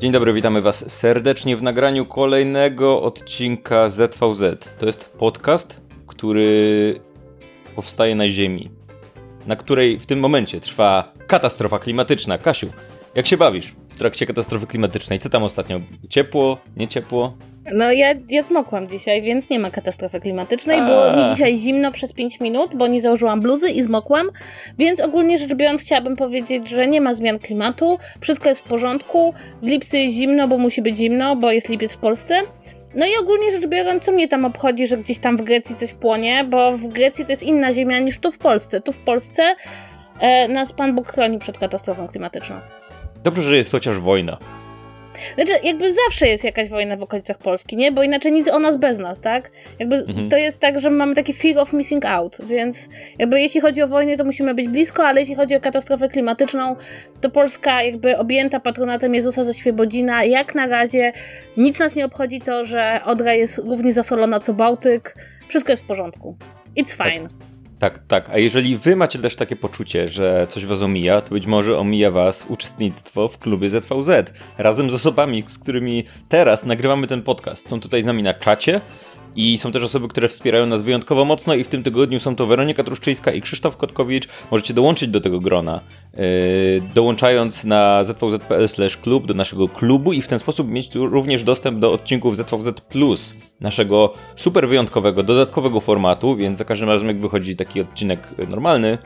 Dzień dobry, witamy Was serdecznie w nagraniu kolejnego odcinka ZVZ. To jest podcast, który powstaje na Ziemi, na której w tym momencie trwa katastrofa klimatyczna. Kasiu, jak się bawisz w trakcie katastrofy klimatycznej? Co tam ostatnio? Ciepło, nie ciepło? No ja, ja zmokłam dzisiaj, więc nie ma katastrofy klimatycznej. Było mi dzisiaj zimno przez 5 minut, bo nie założyłam bluzy i zmokłam, więc ogólnie rzecz biorąc chciałabym powiedzieć, że nie ma zmian klimatu, wszystko jest w porządku, w lipcu jest zimno, bo musi być zimno, bo jest lipiec w Polsce. No i ogólnie rzecz biorąc, co mnie tam obchodzi, że gdzieś tam w Grecji coś płonie, bo w Grecji to jest inna ziemia niż tu w Polsce. Tu w Polsce e, nas Pan Bóg chroni przed katastrofą klimatyczną. Dobrze, że jest chociaż wojna. Znaczy, jakby zawsze jest jakaś wojna w okolicach Polski, nie? Bo inaczej nic o nas bez nas, tak? Jakby mhm. to jest tak, że mamy taki fear of missing out, więc jakby jeśli chodzi o wojnę, to musimy być blisko, ale jeśli chodzi o katastrofę klimatyczną, to Polska jakby objęta patronatem Jezusa ze Świebodzina, jak na razie nic nas nie obchodzi to, że Odra jest równie zasolona co Bałtyk, wszystko jest w porządku. It's fine. Tak. Tak, tak. A jeżeli wy macie też takie poczucie, że coś was omija, to być może omija was uczestnictwo w klubie ZVZ razem z osobami, z którymi teraz nagrywamy ten podcast. Są tutaj z nami na czacie. I są też osoby, które wspierają nas wyjątkowo mocno i w tym tygodniu są to Weronika Truszczyńska i Krzysztof Kotkowicz. Możecie dołączyć do tego grona, yy, dołączając na zwz.pl klub do naszego klubu i w ten sposób mieć również dostęp do odcinków ZVZ naszego super wyjątkowego, dodatkowego formatu, więc za każdym razem jak wychodzi taki odcinek normalny,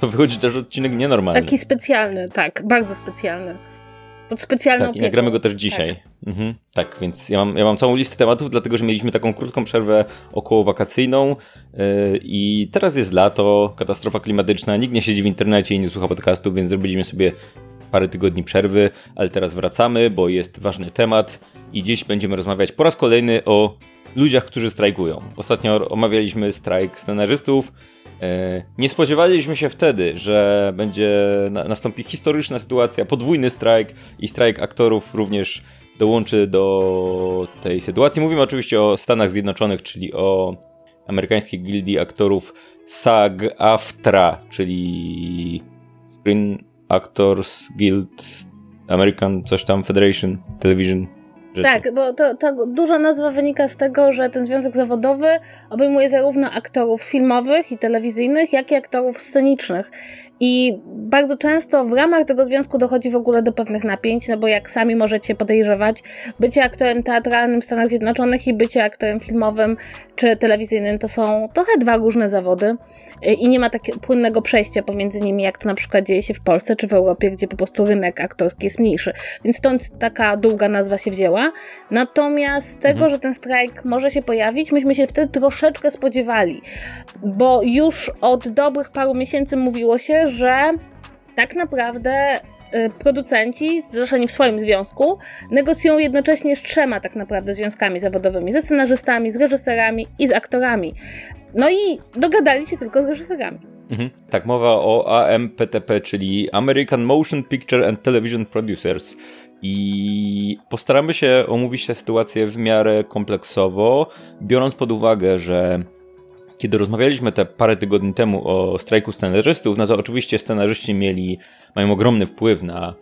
to wychodzi też odcinek nienormalny. Taki specjalny, tak, bardzo specjalny. Pod specjalną Tak, i nagramy go też dzisiaj. Tak. Mhm, tak, więc ja mam, ja mam całą listę tematów, dlatego że mieliśmy taką krótką przerwę około wakacyjną yy, i teraz jest lato, katastrofa klimatyczna, nikt nie siedzi w internecie i nie słucha podcastu, więc zrobiliśmy sobie parę tygodni przerwy, ale teraz wracamy, bo jest ważny temat i dziś będziemy rozmawiać po raz kolejny o ludziach, którzy strajkują. Ostatnio omawialiśmy strajk scenarzystów, nie spodziewaliśmy się wtedy, że będzie nastąpi historyczna sytuacja, podwójny strajk i strajk aktorów również dołączy do tej sytuacji. Mówimy oczywiście o Stanach Zjednoczonych, czyli o amerykańskiej gildii aktorów SAG-AFTRA, czyli Screen Actors Guild American coś tam Federation Television Tak, bo to, to duża nazwa wynika z tego, że ten związek zawodowy obejmuje zarówno aktorów filmowych i telewizyjnych, jak i aktorów scenicznych. I bardzo często w ramach tego związku dochodzi w ogóle do pewnych napięć, no bo jak sami możecie podejrzewać, bycie aktorem teatralnym w Stanach Zjednoczonych i bycie aktorem filmowym czy telewizyjnym to są trochę dwa różne zawody i nie ma takiego płynnego przejścia pomiędzy nimi, jak to na przykład dzieje się w Polsce czy w Europie, gdzie po prostu rynek aktorski jest mniejszy. Więc stąd taka długa nazwa się wzięła. Natomiast tego, mhm. że ten strajk może się pojawić, myśmy się wtedy troszeczkę spodziewali, bo już od dobrych paru miesięcy mówiło się, że tak naprawdę y, producenci zrzeszeni w swoim związku negocjują jednocześnie z trzema tak naprawdę związkami zawodowymi, ze scenarzystami, z reżyserami i z aktorami. No i dogadali się tylko z reżyserami. Mhm. Tak, mowa o AMPTP, czyli American Motion Picture and Television Producers. I postaramy się omówić tę sytuację w miarę kompleksowo, biorąc pod uwagę, że kiedy rozmawialiśmy te parę tygodni temu o strajku scenarzystów, no to oczywiście scenarzyści mieli, mają ogromny wpływ na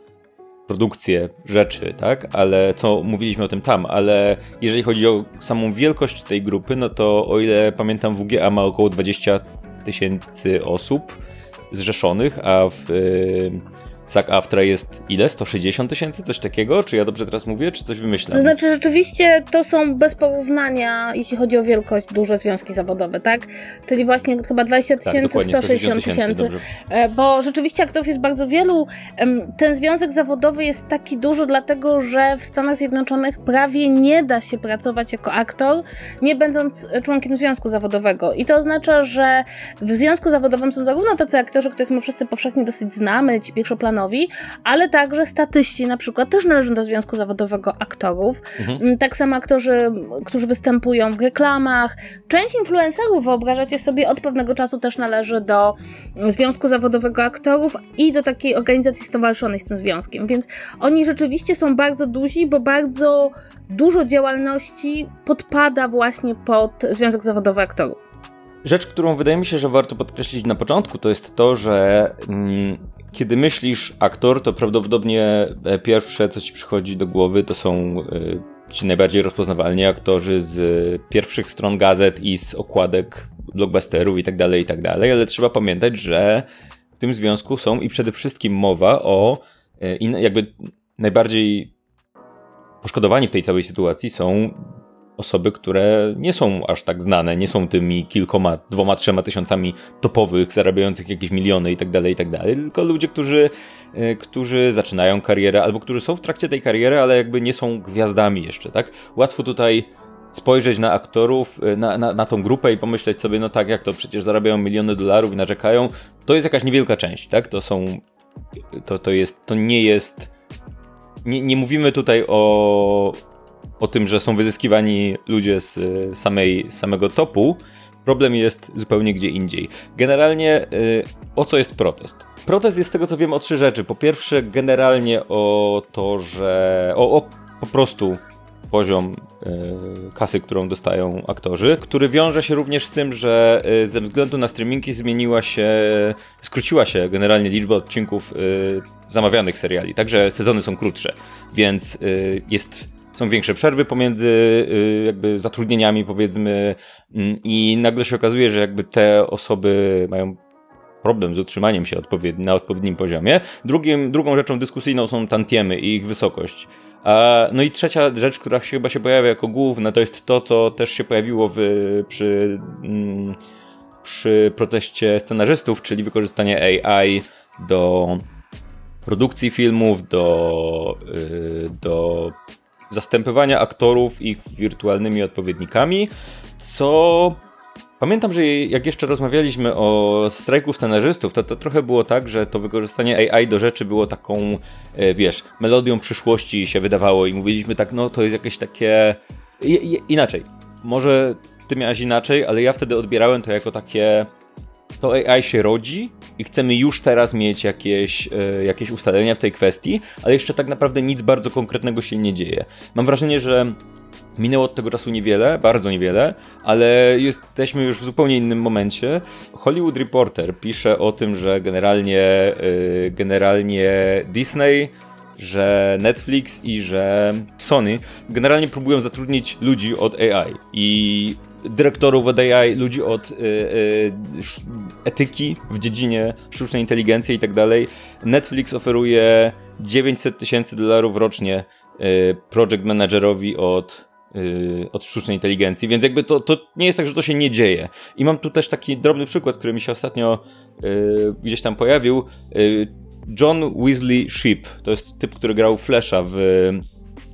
produkcję rzeczy, tak? Ale co mówiliśmy o tym tam, ale jeżeli chodzi o samą wielkość tej grupy, no to o ile pamiętam WGA ma około 20 tysięcy osób zrzeszonych, a w SAG AFTRA jest ile? 160 tysięcy? Coś takiego? Czy ja dobrze teraz mówię, czy coś wymyślam? To znaczy, rzeczywiście to są bez porównania, jeśli chodzi o wielkość, duże związki zawodowe, tak? Czyli właśnie chyba 20 tak, tysięcy, tak, 160 tysięcy. E, bo rzeczywiście aktorów jest bardzo wielu. Ten związek zawodowy jest taki duży, dlatego że w Stanach Zjednoczonych prawie nie da się pracować jako aktor, nie będąc członkiem związku zawodowego. I to oznacza, że w związku zawodowym są zarówno tacy aktorzy, których my wszyscy powszechnie dosyć znamy, ci pierwszoplanowi, ale także statyści na przykład też należą do Związku Zawodowego Aktorów. Mhm. Mm, tak samo aktorzy, którzy występują w reklamach. Część influencerów, wyobrażacie sobie, od pewnego czasu też należy do Związku Zawodowego Aktorów i do takiej organizacji stowarzyszonej z tym związkiem. Więc oni rzeczywiście są bardzo duzi, bo bardzo dużo działalności podpada właśnie pod Związek Zawodowy Aktorów. Rzecz, którą wydaje mi się, że warto podkreślić na początku, to jest to, że mm, kiedy myślisz aktor, to prawdopodobnie e, pierwsze, co ci przychodzi do głowy, to są y, ci najbardziej rozpoznawalni aktorzy z pierwszych stron gazet i z okładek blockbusterów i tak dalej, i tak dalej, ale trzeba pamiętać, że w tym związku są i przede wszystkim mowa o jakby najbardziej poszkodowani w tej całej sytuacji są osoby, które nie są aż tak znane, nie są tymi kilkoma, dwoma, trzema tysiącami topowych, zarabiających jakieś miliony i tak dalej, i tak tylko ludzie, którzy, e, którzy zaczynają karierę albo którzy są w trakcie tej kariery, ale jakby nie są gwiazdami jeszcze, tak? Łatwo tutaj spojrzeć na aktorów, e, na, na, na tą grupę i pomyśleć sobie, no tak, jak to przecież zarabiają miliony dolarów i narzekają, to jest jakaś niewielka część, tak? To są, to, to jest, to nie jest, nie, nie mówimy tutaj o o tym, że są wyzyskiwani ludzie z e, samej, samego topu, problem jest zupełnie gdzie indziej. Generalnie y, o co jest protest? Protest jest z tego co wiem o trzy rzeczy. Po pierwsze, generalnie o to, że o, o po prostu poziom y, kasy, którą dostają aktorzy, który wiąże się również z tym, że y, ze względu na streamingi zmieniła się, skróciła się generalnie liczba odcinków zamawianych seriali, także sezony są krótsze, więc jest są większe przerwy pomiędzy y, jakby zatrudnieniami powiedzmy mm, i nagle się okazuje, że jakby te osoby mają problem z utrzymaniem się odpowiedni, na odpowiednim poziomie. Drugim, drugą rzeczą dyskusyjną są tantiemy i ich wysokość. No i trzecia rzecz, która się chyba się pojawia jako główna, to jest to, co też się pojawiło w, przy, mm, przy proteście scenarzystów, czyli wykorzystanie AI do produkcji filmów, do, yy, do zastępowania aktorów ich wirtualnymi odpowiednikami, co Pamiętam, że jak jeszcze rozmawialiśmy o strajku scenarzystów, to, to trochę było tak, że to wykorzystanie AI do rzeczy było taką, e, wiesz, melodią przyszłości się wydawało i mówiliśmy tak, no to jest jakieś takie... Inaczej. Może ty miałeś inaczej, ale ja wtedy odbierałem to jako takie to AI się rodzi i chcemy już teraz mieć jakieś, e, jakieś ustalenia w tej kwestii, ale jeszcze tak naprawdę nic bardzo konkretnego się nie dzieje. Mam wrażenie, że Minęło od tego czasu niewiele, bardzo niewiele, ale jesteśmy już w zupełnie innym momencie. Hollywood Reporter pisze o tym, że generalnie, e, generalnie Disney że Netflix i że Sony generalnie próbują zatrudnić ludzi od AI i dyrektorów od AI, ludzi od y, y, etyki w dziedzinie sztucznej inteligencji i tak dalej. Netflix oferuje 900 tysięcy dolarów rocznie y, project managerowi od od sztucznej inteligencji, więc jakby to, to nie jest tak, że to się nie dzieje. I mam tu też taki drobny przykład, który mi się ostatnio y, gdzieś tam pojawił. Y, John Weasley Ship, to jest typ, który grał Flasha w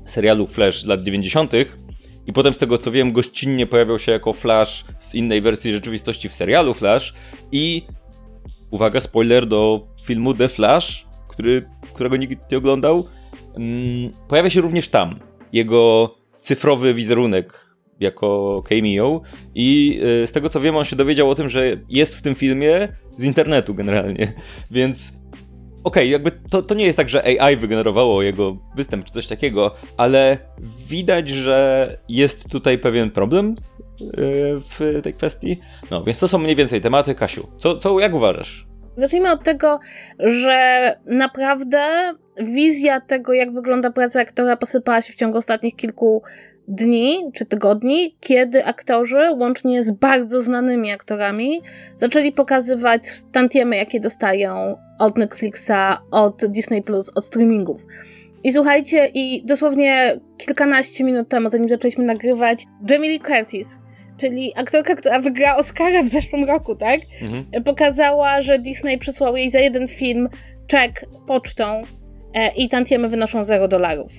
serialu Flash lat 90. I potem z tego co wiem, gościnnie pojawiał się jako Flash z innej wersji rzeczywistości w serialu Flash. I uwaga, spoiler do filmu The Flash, który, którego nikt nie oglądał. Mm, pojawia się również tam jego cyfrowy wizerunek jako cameo i y, z tego co wiem, on się dowiedział o tym, że jest w tym filmie z internetu generalnie, więc okej, okay, jakby to, to nie jest tak, że AI wygenerowało jego występ czy coś takiego, ale widać, że jest tutaj pewien problem e, w tej kwestii. No, więc to są mniej więcej tematy. Kasiu, co, co jak uważasz? Zacznijmy od tego, że naprawdę wizja tego, jak wygląda praca aktora, posypała się w ciągu ostatnich kilku dni czy tygodni, kiedy aktorzy, łącznie z bardzo znanymi aktorami, zaczęli pokazywać tantiemy, jakie dostają od Netflixa, od Disney Plus, od streamingów. I słuchajcie, i dosłownie kilkanaście minut temu, zanim zaczęliśmy nagrywać, Jamie Lee Curtis, czyli aktorka, która wygrała Oscara w zeszłym roku, tak? Mhm. Pokazała, że Disney przysłał jej za jeden film czek pocztą e, i tantiemy wynoszą 0 dolarów.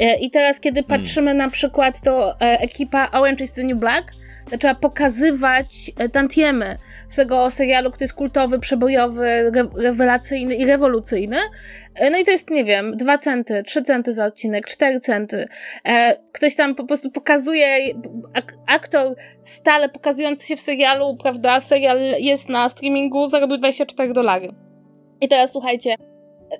E, I teraz, kiedy hmm. patrzymy hmm. na przykład, to e, ekipa Orange is the New Black zaczęła pokazywać e, tantiemy z tego serialu, który jest kultowy, przebojowy, re rewelacyjny i rewolucyjny. No i to jest, nie wiem, 2 centy, 3 centy za odcinek, 4 centy. Ktoś tam po prostu pokazuje, ak aktor stale pokazujący się w serialu, prawda, serial jest na streamingu, zarobił 24 dolary. I teraz słuchajcie,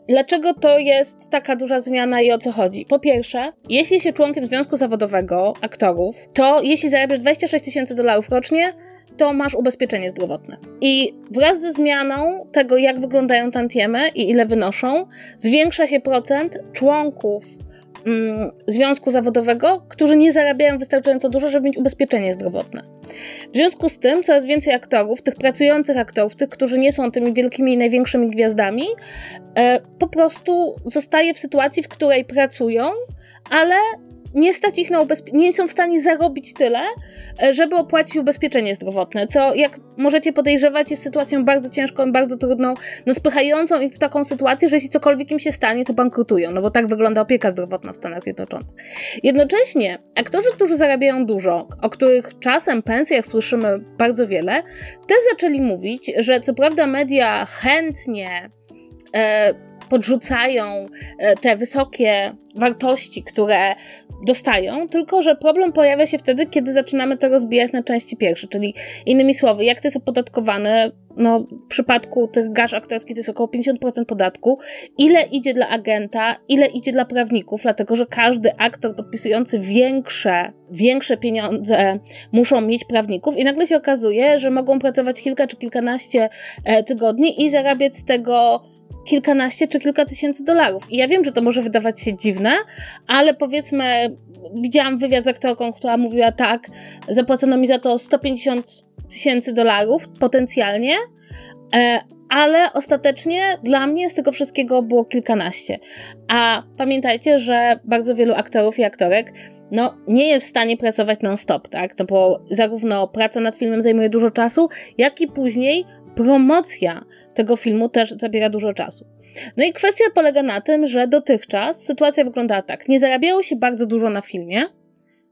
Dlaczego to jest taka duża zmiana i o co chodzi? Po pierwsze, jeśli się członkiem związku zawodowego aktorów, to jeśli zarabiasz 26 tysięcy dolarów rocznie, to masz ubezpieczenie zdrowotne. I wraz ze zmianą tego, jak wyglądają tantiemy i ile wynoszą, zwiększa się procent członków związku zawodowego, którzy nie zarabiają wystarczająco dużo, żeby mieć ubezpieczenie zdrowotne. W związku z tym coraz więcej aktorów, tych pracujących aktorów, tych, którzy nie są tymi wielkimi i największymi gwiazdami, e, po prostu zostaje w sytuacji, w której pracują, ale nie stać ich na ubezpieczenie, nie są w stanie zarobić tyle, e, żeby opłacić ubezpieczenie zdrowotne, co jak możecie podejrzewać jest sytuacją bardzo ciężką, bardzo trudną, no spychającą ich w taką sytuację, że jeśli cokolwiek im się stanie, to bankrutują, no bo tak wygląda opieka zdrowotna w Stanach Zjednoczonych. Jednocześnie aktorzy, którzy zarabiają dużo, o których czasem pensjach słyszymy bardzo wiele, też zaczęli mówić, że co prawda media chętnie e, podrzucają e, te wysokie wartości, które dostają, tylko że problem pojawia się wtedy, kiedy zaczynamy to rozbijać na części pierwsze, czyli innymi słowy, jak to jest opodatkowane, no w przypadku tych gaż aktorskich to jest około 50% podatku, ile idzie dla agenta, ile idzie dla prawników, dlatego że każdy aktor podpisujący większe, większe pieniądze muszą mieć prawników. I nagle się okazuje, że mogą pracować kilka czy kilkanaście e, tygodni i zarabiać z tego kilkanaście czy kilka tysięcy dolarów. I ja wiem, że to może wydawać się dziwne, ale powiedzmy, widziałam wywiad z aktorką, która mówiła tak, zapłacono mi za to 150 tysięcy dolarów potencjalnie, e, ale ostatecznie dla mnie z tego wszystkiego było kilkanaście. A pamiętajcie, że bardzo wielu aktorów i aktorek no, nie jest w stanie pracować non-stop, tak? No bo zarówno praca nad filmem zajmuje dużo czasu, jak i później promocja tego filmu też zabiera dużo czasu. No i kwestia polega na tym, że dotychczas sytuacja wyglądała tak. Nie zarabiało się bardzo dużo na filmie,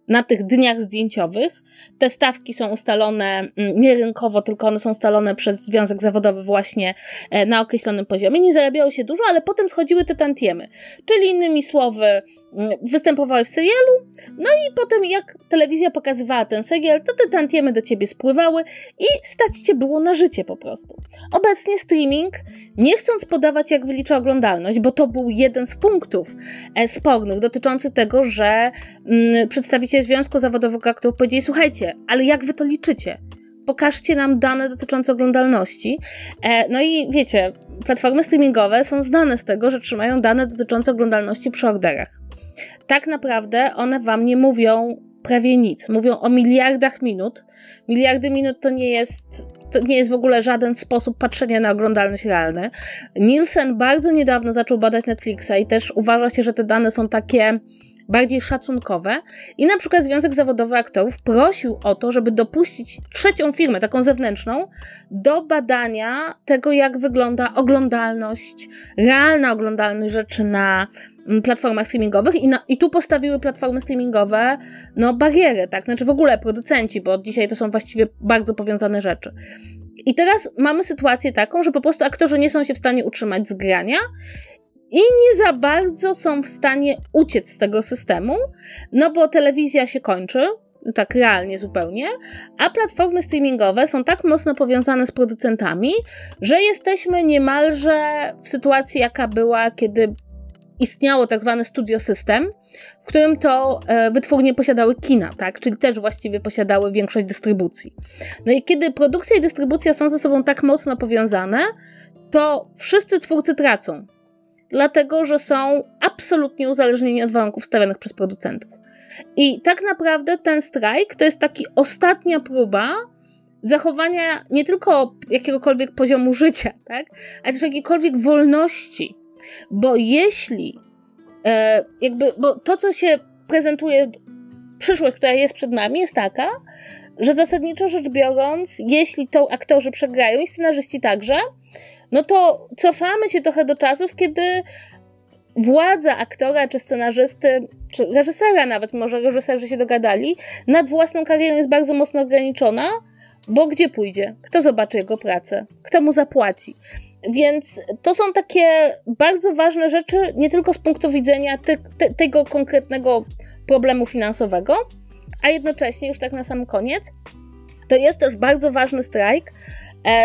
na tych dniach zdjęciowych. Te stawki są ustalone mm, nie rynkowo, tylko one są ustalone przez związek zawodowy właśnie e, na określonym poziomie. Nie zarabiało się dużo, ale potem schodziły te tantiemy. Czyli innymi słowy, mm, występowały w serialu, no i potem jak telewizja pokazywała ten serial, to te tantiemy do ciebie spływały i stać cię było na życie po prostu. Obecnie streaming, nie chcąc podawać jak wylicza oglądalność, bo to był jeden z punktów e, spornych dotyczący tego, że mm, przedstawiciele przedstawiciel Związku Zawodowego Aktorów powiedzieli, słuchajcie, ale jak wy to liczycie? Pokażcie nam dane dotyczące oglądalności. E, no i wiecie, platformy streamingowe są znane z tego, że trzymają dane dotyczące oglądalności przy orderach. Tak naprawdę one wam nie mówią prawie nic. Mówią o miliardach minut. Miliardy minut to nie jest to nie jest w ogóle żaden sposób patrzenia na oglądalność realny. Nielsen bardzo niedawno zaczął badać Netflixa i też uważa się, że te dane są takie bardziej szacunkowe. I na przykład Związek Zawodowy Aktorów prosił o to, żeby dopuścić trzecią firmę, taką zewnętrzną, do badania tego, jak wygląda oglądalność, realna oglądalność rzeczy na mm, platformach streamingowych i, na, i tu postawiły platformy streamingowe no bariery, tak? Znaczy w ogóle producenci, bo dzisiaj to są właściwie bardzo powiązane rzeczy. I teraz mamy sytuację taką, że po prostu aktorzy nie są się w stanie utrzymać z grania i nie za bardzo są w stanie uciec z tego systemu, no bo telewizja się kończy, tak realnie zupełnie, a platformy streamingowe są tak mocno powiązane z producentami, że jesteśmy niemalże w sytuacji, jaka była, kiedy istniało tak zwane studio system, w którym to e, wytwórnie posiadały kina, tak? Czyli też właściwie posiadały większość dystrybucji. No i kiedy produkcja i dystrybucja są ze sobą tak mocno powiązane, to wszyscy twórcy tracą dlatego że są absolutnie uzależnieni od warunków stawianych przez producentów. I tak naprawdę ten strajk to jest taki ostatnia próba zachowania nie tylko jakiegokolwiek poziomu życia, tak, ale też jakiejkolwiek wolności. Bo jeśli e, jakby, bo to, co się prezentuje, przyszłość, która jest przed nami, jest taka, że zasadniczo rzecz biorąc, jeśli to aktorzy przegrają i scenarzyści także, no to cofamy się trochę do czasów, kiedy władza aktora, czy scenarzysty, czy reżysera nawet, może reżyserzy się dogadali, nad własną karierą jest bardzo mocno ograniczona, bo gdzie pójdzie? Kto zobaczy jego pracę? Kto mu zapłaci? Więc to są takie bardzo ważne rzeczy, nie tylko z punktu widzenia te, te, tego konkretnego problemu finansowego, a jednocześnie, już tak na sam koniec, to jest też bardzo ważny strajk,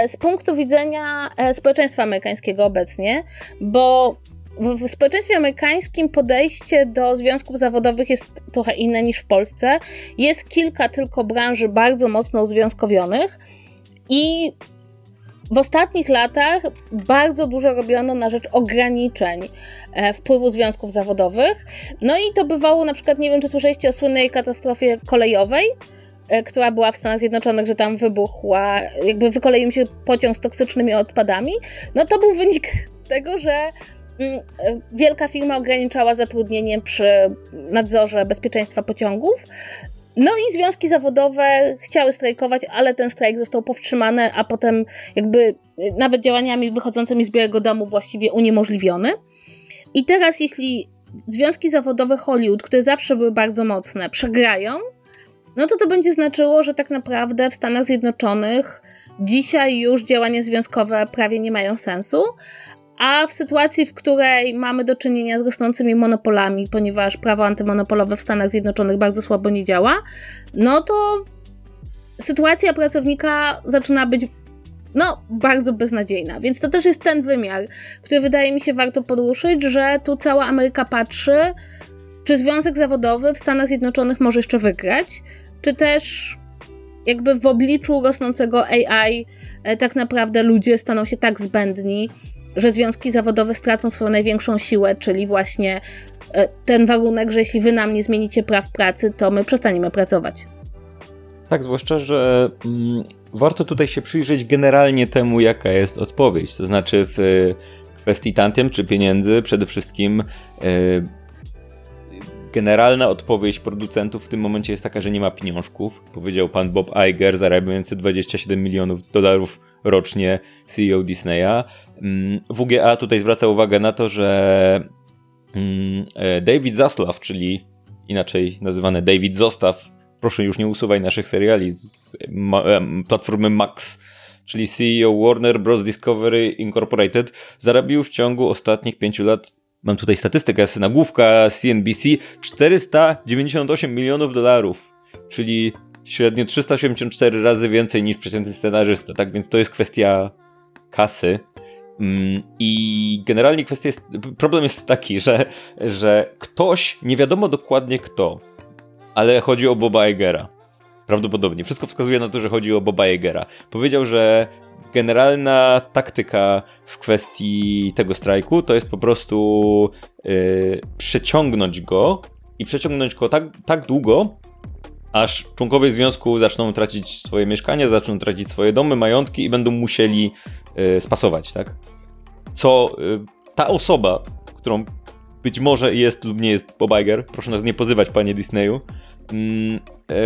z punktu widzenia e, społeczeństwa amerykańskiego obecnie, bo w społeczeństwie amerykańskim podejście do związków zawodowych jest trochę inne niż w Polsce. Jest kilka tylko branży bardzo mocno uzwiązkowionych i w ostatnich latach bardzo dużo robiono na rzecz ograniczeń e, wpływu związków zawodowych. No i to bywało na przykład, nie wiem czy słyszeliście o słynnej katastrofie kolejowej, e, która była w Stanach Zjednoczonych, że tam wybuchła, jakby wykoleił się pociąg z toksycznymi odpadami. No to był wynik tego, że mm, e, wielka firma ograniczała zatrudnienie przy nadzorze bezpieczeństwa pociągów. No i związki zawodowe chciały strajkować, ale ten strajk został powstrzymany, a potem jakby nawet działaniami wychodzącymi z Białego Domu właściwie uniemożliwiony. I teraz jeśli związki zawodowe Hollywood, które zawsze były bardzo mocne, przegrają, no to to będzie znaczyło, że tak naprawdę w Stanach Zjednoczonych dzisiaj już działania związkowe prawie nie mają sensu, a w sytuacji, w której mamy do czynienia z rosnącymi monopolami, ponieważ prawo antymonopolowe w Stanach Zjednoczonych bardzo słabo nie działa, no to sytuacja pracownika zaczyna być no, bardzo beznadziejna. Więc to też jest ten wymiar, który wydaje mi się warto poruszyć, że tu cała Ameryka patrzy, czy związek zawodowy w Stanach Zjednoczonych może jeszcze wygrać, czy też jakby w obliczu rosnącego AI e, tak naprawdę ludzie staną się tak zbędni, że związki zawodowe stracą swoją największą siłę, czyli właśnie e, ten warunek, że jeśli wy nam nie zmienicie praw pracy, to my przestaniemy pracować. Tak, zwłaszcza, że mm, warto tutaj się przyjrzeć generalnie temu, jaka jest odpowiedź. To znaczy w kwestii tantiem czy pieniędzy przede wszystkim generalna odpowiedź producentów w tym momencie jest taka, że nie ma pieniążków. Powiedział pan Bob Iger, zarabiający 27 milionów dolarów rocznie CEO Disneya. Mm, WGA tutaj zwraca uwagę na to, że mm, e, David Zaslav, czyli inaczej nazywany David Zostaw, proszę już nie usuwaj naszych seriali z platformy Max, czyli CEO Warner Bros. Discovery Incorporated, zarobił w ciągu ostatnich pięciu lat, mam tutaj statystykę, jest nagłówka CNBC, 498 milionów dolarów, czyli średnio 384 razy więcej niż przeciętny scenarzysta, tak więc to jest kwestia kasy. Mm, I generalnie kwestia jest, problem jest taki, że, że ktoś, nie wiadomo dokładnie kto, ale chodzi o Boba Egera. Prawdopodobnie. Wszystko wskazuje na to, że chodzi o Boba Egera. Powiedział, że generalna taktyka w kwestii tego strajku to jest po prostu yy, przeciągnąć go i przeciągnąć go tak, tak długo, aż członkowie związku zaczną tracić swoje mieszkania, zaczną tracić swoje domy, majątki i będą musieli y, spasować, tak? Co y, ta osoba, którą być może jest lub nie jest Bob Iger, proszę nas nie pozywać, panie Disneyu, mm,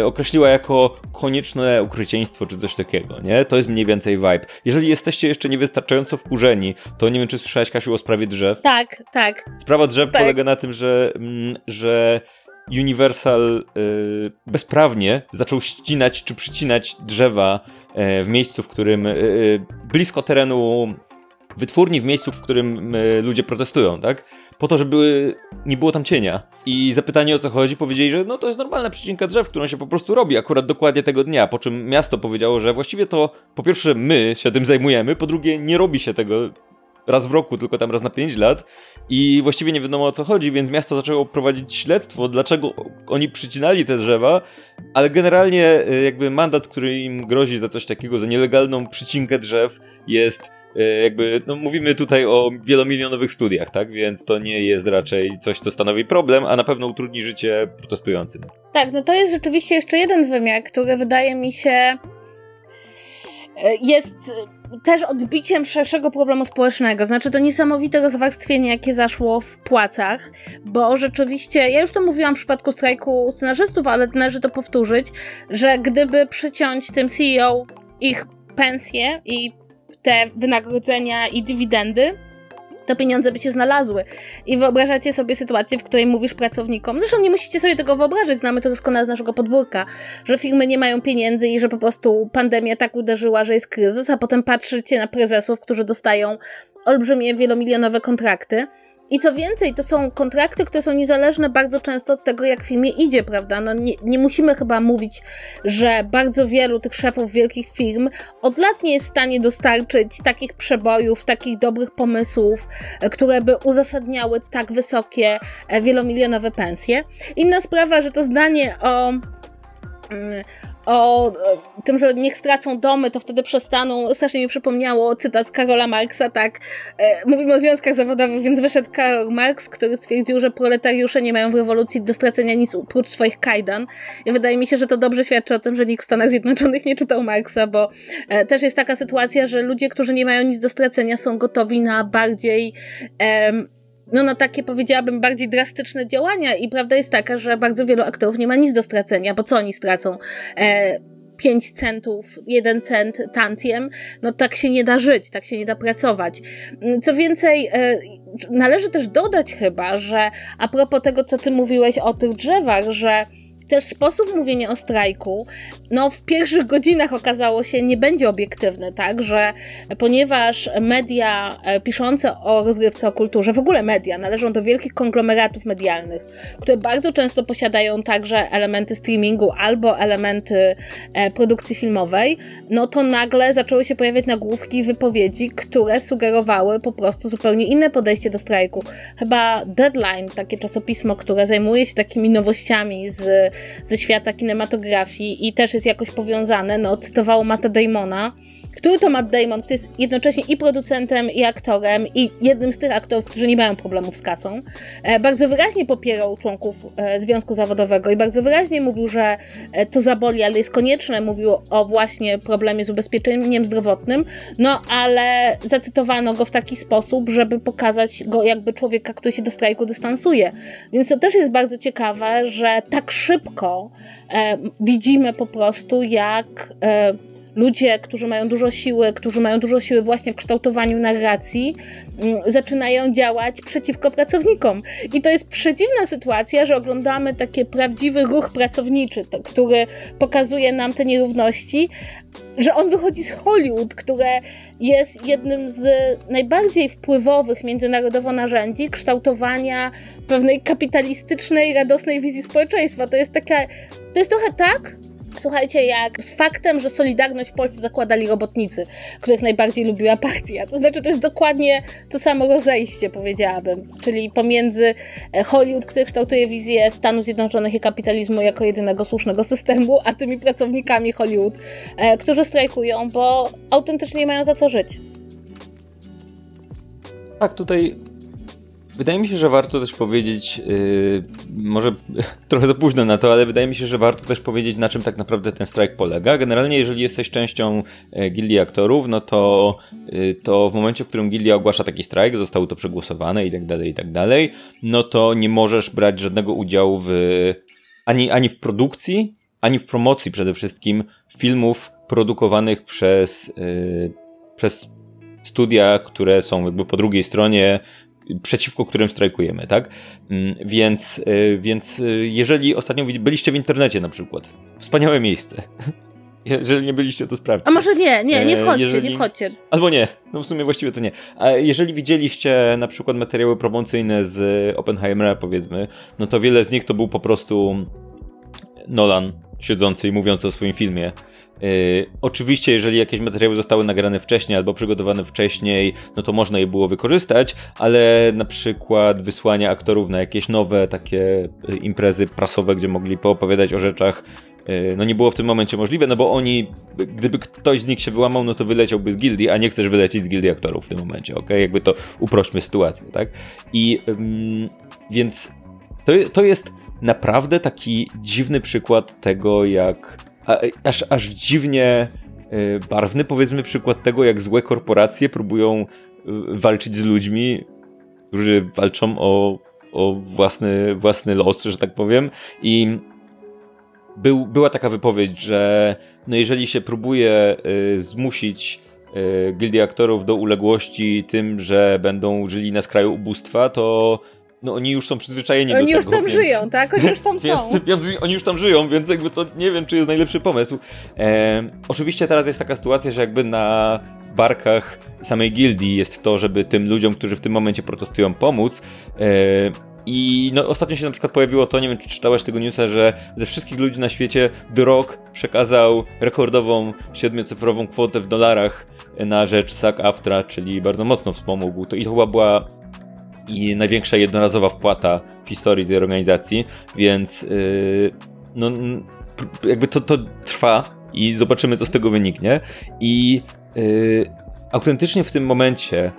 określiła jako konieczne ukrycieństwo czy coś takiego, nie? To jest mniej więcej vibe. Jeżeli jesteście jeszcze niewystarczająco wkurzeni, to nie wiem, czy słyszałaś, Kasiu, o sprawie drzew? Tak, tak. Sprawa drzew tak. polega na tym, że, mm, że Universal y, bezprawnie zaczął ścinać czy przycinać drzewa y, w miejscu, w którym y, blisko terenu wytwórni, w miejscu, w którym ludzie protestują, tak? Po to, żeby nie było tam cienia. I zapytanie o co chodzi, powiedzieli, że no to jest normalna przycinka drzew, którą się po prostu robi akurat dokładnie tego dnia. Po czym miasto powiedziało, że właściwie to po pierwsze my się tym zajmujemy, po drugie nie robi się tego raz w roku, tylko tam raz na 5 lat i właściwie nie wiadomo o co chodzi, więc miasto zaczęło prowadzić śledztwo, dlaczego oni przycinali te drzewa, ale generalnie y, jakby mandat, który im grozi za coś takiego, za nielegalną przycinkę drzew jest jakby, no mówimy tutaj o wielomilionowych studiach, tak, więc to nie jest raczej coś, co stanowi problem, a na pewno utrudni życie protestującym. Tak, no to jest rzeczywiście jeszcze jeden wymiar, który wydaje mi się y, jest też odbiciem szerszego problemu społecznego. Znaczy to niesamowite rozwarstwienie, jakie zaszło w płacach, bo rzeczywiście, ja już to mówiłam w przypadku strajku scenarzystów, ale należy to powtórzyć, że gdyby przyciąć tym CEO ich pensje i te wynagrodzenia i dywidendy, to pieniądze by się znalazły. I wyobrażacie sobie sytuację, w której mówisz pracownikom, zresztą nie musicie sobie tego wyobrażać, znamy to doskonale z naszego podwórka, że firmy nie mają pieniędzy i że po prostu pandemia tak uderzyła, że jest kryzys, a potem patrzycie na prezesów, którzy dostają olbrzymie, wielomilionowe kontrakty I co więcej, to są kontrakty, które są niezależne bardzo często od tego, jak filmie idzie, prawda? No nie, nie musimy chyba mówić, że bardzo wielu tych szefów wielkich firm od lat nie jest w stanie dostarczyć takich przebojów, takich dobrych pomysłów, e, które by uzasadniały tak wysokie, e, wielomilionowe pensje. Inna sprawa, że to zdanie o o tym, że niech stracą domy, to wtedy przestaną. Strasznie mi przypomniało cytat z Karola Marksa, tak. E, mówimy o związkach zawodowych, więc wyszedł Karol Marx, który stwierdził, że proletariusze nie mają w rewolucji do stracenia nic oprócz swoich kajdan. I wydaje mi się, że to dobrze świadczy o tym, że nikt w Stanach Zjednoczonych nie czytał Marksa, bo e, też jest taka sytuacja, że ludzie, którzy nie mają nic do stracenia, są gotowi na bardziej no, na takie powiedziałabym bardziej drastyczne działania i prawda jest taka, że bardzo wielu aktorów nie ma nic do stracenia, bo co oni stracą? E, 5 centów, 1 cent tantiem, no tak się nie da żyć, tak się nie da pracować. Co więcej, e, należy też dodać chyba, że a propos tego, co ty mówiłeś o tych drzewach, że też sposób mówienia o strajku, no w pierwszych godzinach okazało się nie będzie obiektywny, tak, że ponieważ media e, piszące o rozgrywce, o kulturze, w ogóle media należą do wielkich konglomeratów medialnych, które bardzo często posiadają także elementy streamingu albo elementy e, produkcji filmowej, no to nagle zaczęły się pojawiać nagłówki wypowiedzi, które sugerowały po prostu zupełnie inne podejście do strajku. Chyba Deadline, takie czasopismo, które zajmuje się takimi nowościami z ze świata kinematografii i też jest jakoś powiązane, no, cytowało Matta Damona, który to Matt Damon, który jest jednocześnie i producentem, i aktorem, i jednym z tych aktorów, którzy nie mają problemów z kasą, e, bardzo wyraźnie popierał członków e, Związku Zawodowego i bardzo wyraźnie mówił, że e, to zaboli, ale jest konieczne, mówił o właśnie problemie z ubezpieczeniem zdrowotnym, no ale zacytowano go w taki sposób, żeby pokazać go jakby człowieka, który się do strajku dystansuje. Więc to też jest bardzo ciekawe, że tak szybko e, widzimy po prostu, jak e, ludzie, którzy mają dużo siły, którzy mają dużo siły właśnie w kształtowaniu narracji, mm, zaczynają działać przeciwko pracownikom. I to jest przedziwna sytuacja, że oglądamy taki prawdziwy ruch pracowniczy, to, który pokazuje nam te nierówności, że on wychodzi z Hollywood, które jest jednym z najbardziej wpływowych międzynarodowo narzędzi kształtowania pewnej kapitalistycznej, radosnej wizji społeczeństwa. To jest taka, to jest trochę tak, Słuchajcie, jak z faktem, że Solidarność w Polsce zakładali robotnicy, których najbardziej lubiła partia. To znaczy, to jest dokładnie to samo rozejście, powiedziałabym. Czyli pomiędzy e, Hollywood, który kształtuje wizję Stanów Zjednoczonych i kapitalizmu jako jedynego słusznego systemu, a tymi pracownikami Hollywood, e, którzy strajkują, bo autentycznie mają za co żyć. Tak, tutaj Wydaje mi się, że warto też powiedzieć, yy, może trochę za późno na to, ale wydaje mi się, że warto też powiedzieć, na czym tak naprawdę ten strajk polega. Generalnie, jeżeli jesteś częścią e, gildii aktorów, no to, yy, to w momencie, w którym gildia ogłasza taki strajk, zostało to przegłosowane i tak dalej, i tak dalej, no to nie możesz brać żadnego udziału w ani, ani w produkcji, ani w promocji przede wszystkim filmów produkowanych przez, yy, przez studia, które są jakby po drugiej stronie przeciwko którym strajkujemy, tak? Mm, więc, y, więc y, jeżeli ostatnio byliście w internecie na przykład, wspaniałe miejsce. Jeżeli nie byliście, to sprawdźcie. A może nie, nie, nie e, wchodźcie, jeżeli... nie wchodźcie. Albo nie, no w sumie właściwie to nie. A jeżeli widzieliście na przykład materiały promocyjne z Oppenheimera, powiedzmy, no to wiele z nich to był po prostu Nolan siedzący i mówiący o swoim filmie. Yy, oczywiście, jeżeli jakieś materiały zostały nagrane wcześniej albo przygotowane wcześniej, no to można je było wykorzystać, ale na przykład wysłanie aktorów na jakieś nowe takie y, imprezy prasowe, gdzie mogli poopowiadać o rzeczach, yy, no nie było w tym momencie możliwe, no bo oni, gdyby ktoś z nich się wyłamał, no to wyleciałby z gildii, a nie chcesz wylecieć z gildii aktorów w tym momencie, ok? Jakby to uprośćmy sytuację, tak? I więc to, to jest naprawdę taki dziwny przykład tego, jak a, aż, aż dziwnie y, barwny, powiedzmy, przykład tego, jak złe korporacje próbują y, walczyć z ludźmi, którzy walczą o, o własny, własny los, że tak powiem. I był, była taka wypowiedź, że no jeżeli się próbuje zmusić gildię aktorów do uległości tym, że będą żyli na skraju ubóstwa, to no oni już są przyzwyczajeni oni do tego. Oni już tam więc, żyją, tak? Oni już tam są. Więc, oni już tam żyją, więc jakby to nie wiem, czy jest najlepszy pomysł. E, oczywiście teraz jest taka sytuacja, że jakby na barkach samej gildii jest to, żeby tym ludziom, którzy w tym momencie protestują, pomóc. E, I no, ostatnio się na przykład pojawiło to, nie wiem czy czytałeś tego newsa, że ze wszystkich ludzi na świecie The Rock przekazał rekordową siedmiocyfrową kwotę w dolarach na rzecz SAG AFTRA, czyli bardzo mocno wspomógł. To, I to chyba była i największa jednorazowa wpłata w historii tej organizacji, więc yy, no, jakby to, to trwa i zobaczymy, co z tego wyniknie. I yy, autentycznie w tym momencie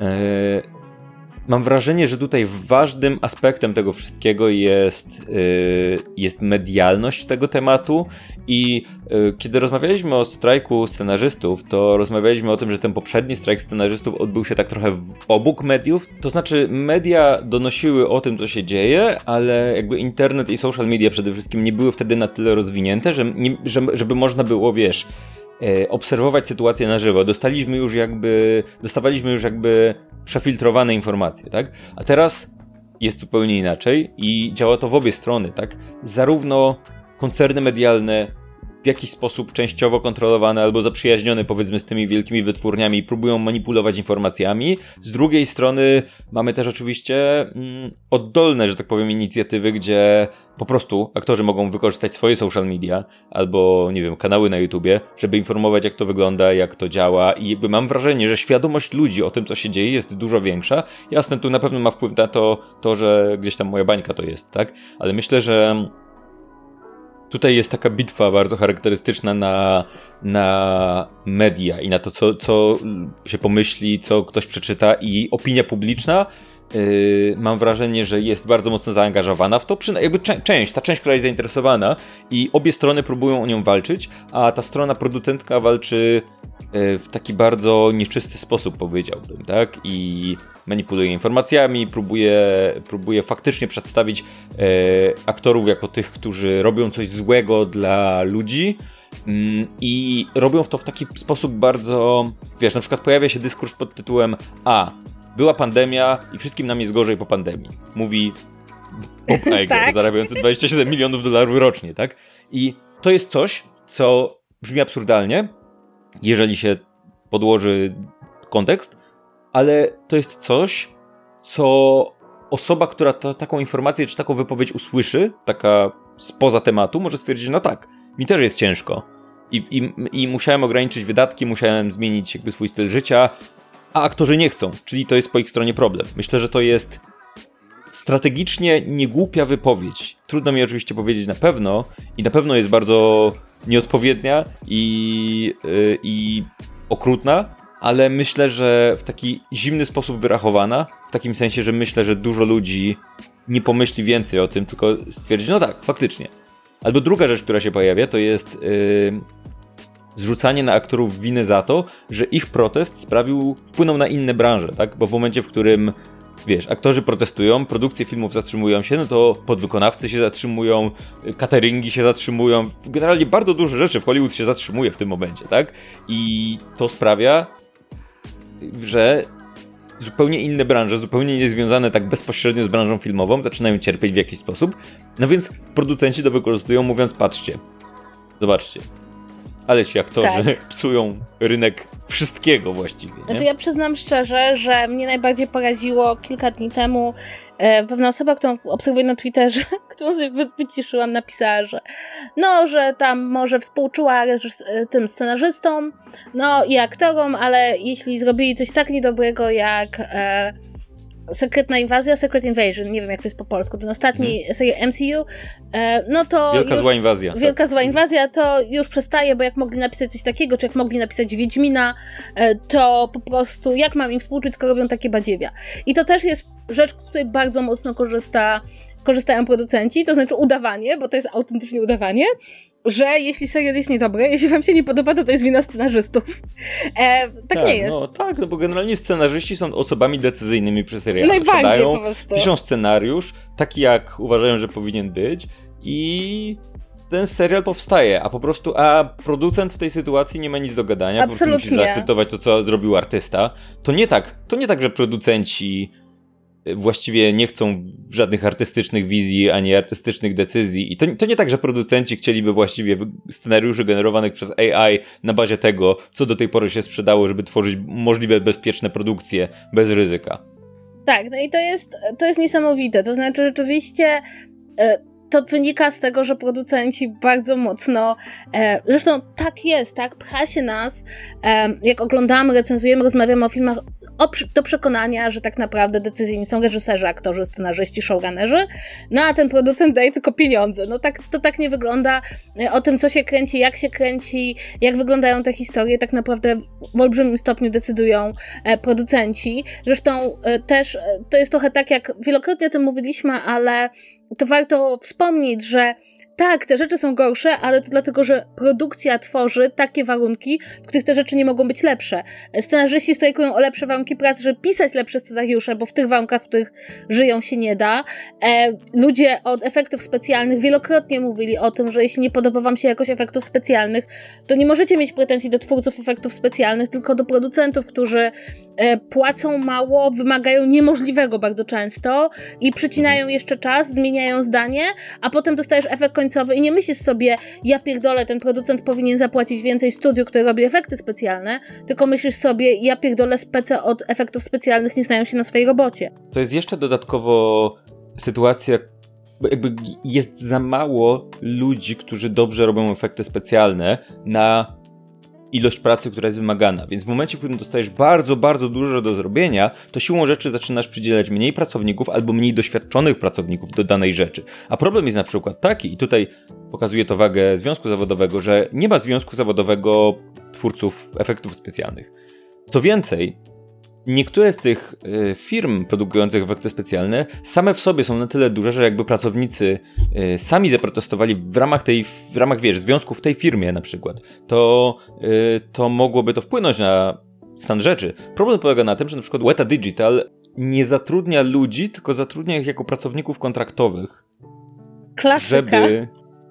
yy, mam wrażenie, że tutaj ważnym aspektem tego wszystkiego jest, yy, jest medialność tego tematu i yy, kiedy rozmawialiśmy o strajku scenarzystów, to rozmawialiśmy o tym, że ten poprzedni strajk scenarzystów odbył się tak trochę obok mediów, to znaczy media donosiły o tym, co się dzieje, ale jakby internet i social media przede wszystkim nie były wtedy na tyle rozwinięte, że, nie, że żeby można było, wiesz, E, obserwować sytuację na żywo. Dostaliśmy już jakby, dostawaliśmy już jakby przefiltrowane informacje, tak? A teraz jest zupełnie inaczej i działa to w obie strony, tak? Zarówno koncerny medialne w jakiś sposób częściowo kontrolowane albo zaprzyjaźnione powiedzmy z tymi wielkimi wytwórniami próbują manipulować informacjami. Z drugiej strony mamy też oczywiście mm, oddolne, że tak powiem, inicjatywy, gdzie po prostu aktorzy mogą wykorzystać swoje social media albo, nie wiem, kanały na YouTubie, żeby informować, jak to wygląda, jak to działa. I jakby mam wrażenie, że świadomość ludzi o tym, co się dzieje, jest dużo większa. Jasne, tu na pewno ma wpływ na to, to że gdzieś tam moja bańka to jest, tak? Ale myślę, że tutaj jest taka bitwa bardzo charakterystyczna na, na media i na to, co, co się pomyśli, co ktoś przeczyta i opinia publiczna. Yy, mam wrażenie, że jest bardzo mocno zaangażowana w to, jakby część, ta część, która jest zainteresowana i obie strony próbują o nią walczyć, a ta strona producentka walczy w taki bardzo nieczysty sposób, powiedziałbym, tak? I manipuluje informacjami, próbuje, próbuje faktycznie przedstawić e, aktorów jako tych, którzy robią coś złego dla ludzi. Mm, I robią to w taki sposób bardzo. Wiesz, na przykład pojawia się dyskurs pod tytułem A. Była pandemia i wszystkim nam jest gorzej po pandemii. Mówi Bob Iger, tak. zarabiający 27 milionów dolarów rocznie, tak? I to jest coś, co brzmi absurdalnie, jeżeli się podłoży kontekst, ale to jest coś, co osoba, która ta, taką informację czy taką wypowiedź usłyszy, taka spoza tematu, może stwierdzić, no tak, mi też jest ciężko. I, i, I musiałem ograniczyć wydatki, musiałem zmienić jakby swój styl życia, a aktorzy nie chcą, czyli to jest po ich stronie problem. Myślę, że to jest strategicznie niegłupia wypowiedź. Trudno mi oczywiście powiedzieć na pewno i na pewno jest bardzo nieodpowiednia i, yy, i okrutna, ale myślę, że w taki zimny sposób wyrachowana, w takim sensie, że myślę, że dużo ludzi nie pomyśli więcej o tym, tylko stwierdzi, no tak, faktycznie. Albo druga rzecz, która się pojawia, to jest yy, zrzucanie na aktorów winy za to, że ich protest sprawił, wpłynął na inne branże, tak? Bo w momencie, w którym wiesz, aktorzy protestują, produkcje filmów zatrzymują się, no to podwykonawcy się zatrzymują, cateringi się zatrzymują, generalnie bardzo dużo rzeczy w Hollywood się zatrzymuje w tym momencie, tak? I to sprawia, że zupełnie inne branże, zupełnie niezwiązane tak bezpośrednio z branżą filmową, zaczynają cierpieć w jakiś sposób. No więc producenci to wykorzystują, mówiąc: patrzcie, zobaczcie, ale ci aktorzy tak. psują rynek wszystkiego właściwie. Nie? Znaczy ja przyznam szczerze, że mnie najbardziej poraziło kilka dni temu e, pewna osoba, którą obserwuję na Twitterze, którą sobie wyciszyłam, napisała, że no, że tam może współczuła e, tym scenarzystom, no i aktorom, ale jeśli zrobili coś tak niedobrego jak e, Sekretna Inwazja, Secret Invasion, nie wiem jak to jest po polsku, ten ostatni mhm. MCU, e, no to... Wielka już, zła inwazja. Wielka tak. zła inwazja to już przestaje, bo jak mogli napisać coś takiego, czy jak mogli napisać Wiedźmina, e, to po prostu jak mam im współczuć, skoro robią takie badziewia. I to też jest rzecz, z której bardzo mocno korzysta, korzystają producenci, to znaczy udawanie, bo to jest autentycznie udawanie, że jeśli serial jest niedobry, jeśli wam się nie podoba, to to jest wina scenarzystów. E, tak, tak, nie jest. No, tak, no bo generalnie scenarzyści są osobami decyzyjnymi przy serialu. Najbardziej Siadają, po prostu. Piszą scenariusz, taki jak uważają, że powinien być i ten serial powstaje, a po prostu, a producent w tej sytuacji nie ma nic do gadania, Absolutnie. po prostu musi zaakceptować to, co zrobił artysta. To nie tak, to nie tak, że producenci właściwie nie chcą żadnych artystycznych wizji, ani artystycznych decyzji. I to, to nie tak, że producenci chcieliby właściwie scenariuszy generowanych przez AI na bazie tego, co do tej pory się sprzedało, żeby tworzyć możliwe bezpieczne produkcje bez ryzyka. Tak, no i to jest, to jest niesamowite. To znaczy, rzeczywiście. Y to wynika z tego, że producenci bardzo mocno, e, zresztą tak jest, tak, pcha się nas, e, jak oglądamy, recenzujemy, rozmawiamy o filmach, o, do przekonania, że tak naprawdę decyzyjni są reżyserzy, aktorzy, scenarzyści, showrunnerzy, no a ten producent daje tylko pieniądze. No tak, to tak nie wygląda. E, o tym, co się kręci, jak się kręci, jak wyglądają te historie, tak naprawdę w olbrzymim stopniu decydują e, producenci. Zresztą e, też to jest trochę tak, jak wielokrotnie o tym mówiliśmy, ale to warto wspomnieć, że tak, te rzeczy są gorsze, ale to dlatego, że produkcja tworzy takie warunki, w których te rzeczy nie mogą być lepsze. Scenarzyści strajkują o lepsze warunki pracy, żeby pisać lepsze scenariusze, bo w tych warunkach, w których żyją się nie da. E, ludzie od efektów specjalnych wielokrotnie mówili o tym, że jeśli nie podoba wam się jakoś efektów specjalnych, to nie możecie mieć pretensji do twórców efektów specjalnych, tylko do producentów, którzy e, płacą mało, wymagają niemożliwego bardzo często i przycinają jeszcze czas, zmieniają zdanie, a potem dostajesz efekt końcowy końcowy i nie myślisz sobie, ja pierdolę, ten producent powinien zapłacić więcej studiu, które robi efekty specjalne, tylko myślisz sobie, ja pierdolę, spece od efektów specjalnych nie znają się na swojej robocie. To jest jeszcze dodatkowo sytuacja, jakby jest za mało ludzi, którzy dobrze robią efekty specjalne na ilość pracy, która jest wymagana. Więc w momencie, w którym dostajesz bardzo, bardzo dużo do zrobienia, to siłą rzeczy zaczynasz przydzielać mniej pracowników albo mniej doświadczonych pracowników do danej rzeczy. A problem jest na przykład taki, i tutaj pokazuje to wagę związku zawodowego, że nie ma związku zawodowego twórców efektów specjalnych. Co więcej, Niektóre z tych y, firm produkujących efekty specjalne same w sobie są na tyle duże, że jakby pracownicy y, sami zaprotestowali w ramach tej, w ramach, wiesz, związku w tej firmie na przykład, to, y, to mogłoby to wpłynąć na stan rzeczy. Problem polega na tym, że na przykład Weta Digital nie zatrudnia ludzi, tylko zatrudnia ich jako pracowników kontraktowych. Klasyka. Żeby,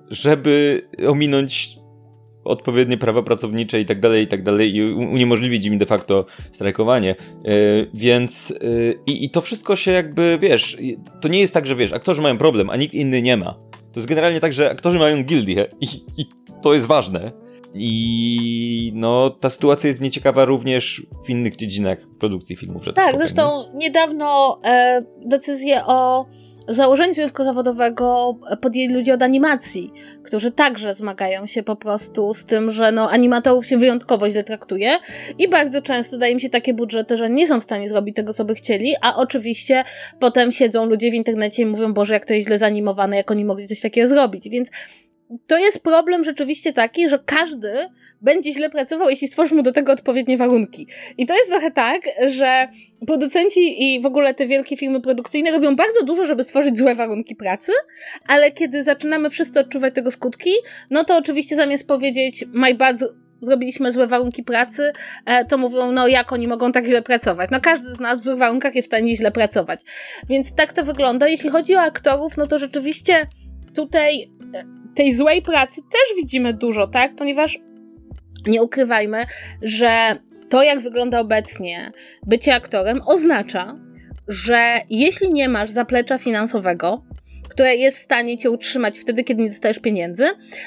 żeby ominąć odpowiednie prawa pracownicze i tak dalej, i tak dalej, i uniemożliwić im de facto strajkowanie. Yy, więc yy, i to wszystko się jakby, wiesz, to nie jest tak, że wiesz, aktorzy mają problem, a nikt inny nie ma. To jest generalnie tak, że aktorzy mają gildię i, i to jest ważne. I no, ta sytuacja jest nieciekawa również w innych dziedzinach produkcji filmów. Tak, tak zresztą nie? niedawno e, decyzję o założeniu związku zawodowego podjęli ludzie od animacji, którzy także zmagają się po prostu z tym, że no, animatorów się wyjątkowo źle traktuje i bardzo często daje im się takie budżety, że nie są w stanie zrobić tego, co by chcieli, a oczywiście potem siedzą ludzie w internecie i mówią, Boże, jak to jest źle zanimowane, jak oni mogli coś takiego zrobić, więc to jest problem rzeczywiście taki, że każdy będzie źle pracował, jeśli stworzy mu do tego odpowiednie warunki. I to jest trochę tak, że producenci i w ogóle te wielkie firmy produkcyjne robią bardzo dużo, żeby stworzyć złe warunki pracy, ale kiedy zaczynamy wszyscy odczuwać tego skutki, no to oczywiście zamiast powiedzieć my bad, zrobiliśmy złe warunki pracy, e, to mówią, no jak oni mogą tak źle pracować. No każdy z nas w złych warunkach jest w stanie źle pracować. Więc tak to wygląda. Jeśli chodzi o aktorów, no to rzeczywiście tutaj e, tej złej pracy też widzimy dużo, tak? Ponieważ nie ukrywajmy, że to, jak wygląda obecnie bycie aktorem, oznacza, że jeśli nie masz zaplecza finansowego, które jest w stanie cię utrzymać wtedy, kiedy nie dostajesz pieniędzy,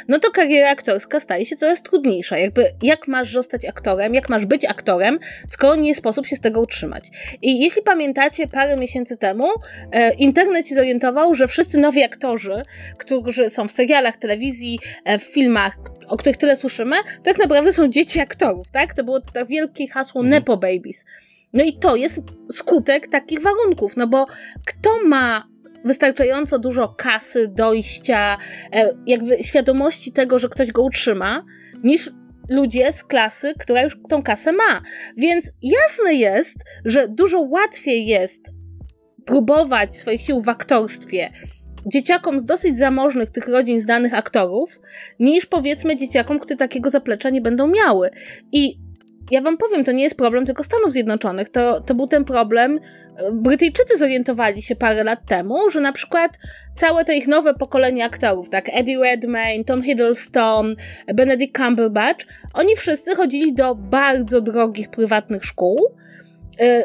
no to kariera aktorska staje się coraz trudniejsza. Jakby, jak masz zostać aktorem, jak masz być aktorem, skoro nie sposób się z tego utrzymać. I jeśli pamiętacie, parę miesięcy temu e, internet się zorientował, że wszyscy nowi aktorzy, którzy są w serialach, telewizji, e, w filmach, o których tyle słyszymy, tak naprawdę są dzieci aktorów, tak? To było to tak wielkie hasło mhm. Nepo Babies. No i to jest skutek takich warunków, no bo kto ma wystarczająco dużo kasy, dojścia, e, jakby świadomości tego, że ktoś go utrzyma, niż ludzie z klasy, która już tą kasę ma. Więc jasne jest, że dużo łatwiej jest próbować swoich sił w aktorstwie dzieciakom z dosyć zamożnych tych rodzin znanych aktorów, niż powiedzmy dzieciakom, które takiego zaplecza nie będą miały. I ja wam powiem, to nie jest problem tylko Stanów Zjednoczonych. To, to był ten problem. Brytyjczycy zorientowali się parę lat temu, że na przykład całe te ich nowe pokolenie aktorów, tak, Eddie Redmayne, Tom Hiddleston, Benedict Cumberbatch, oni wszyscy chodzili do bardzo drogich prywatnych szkół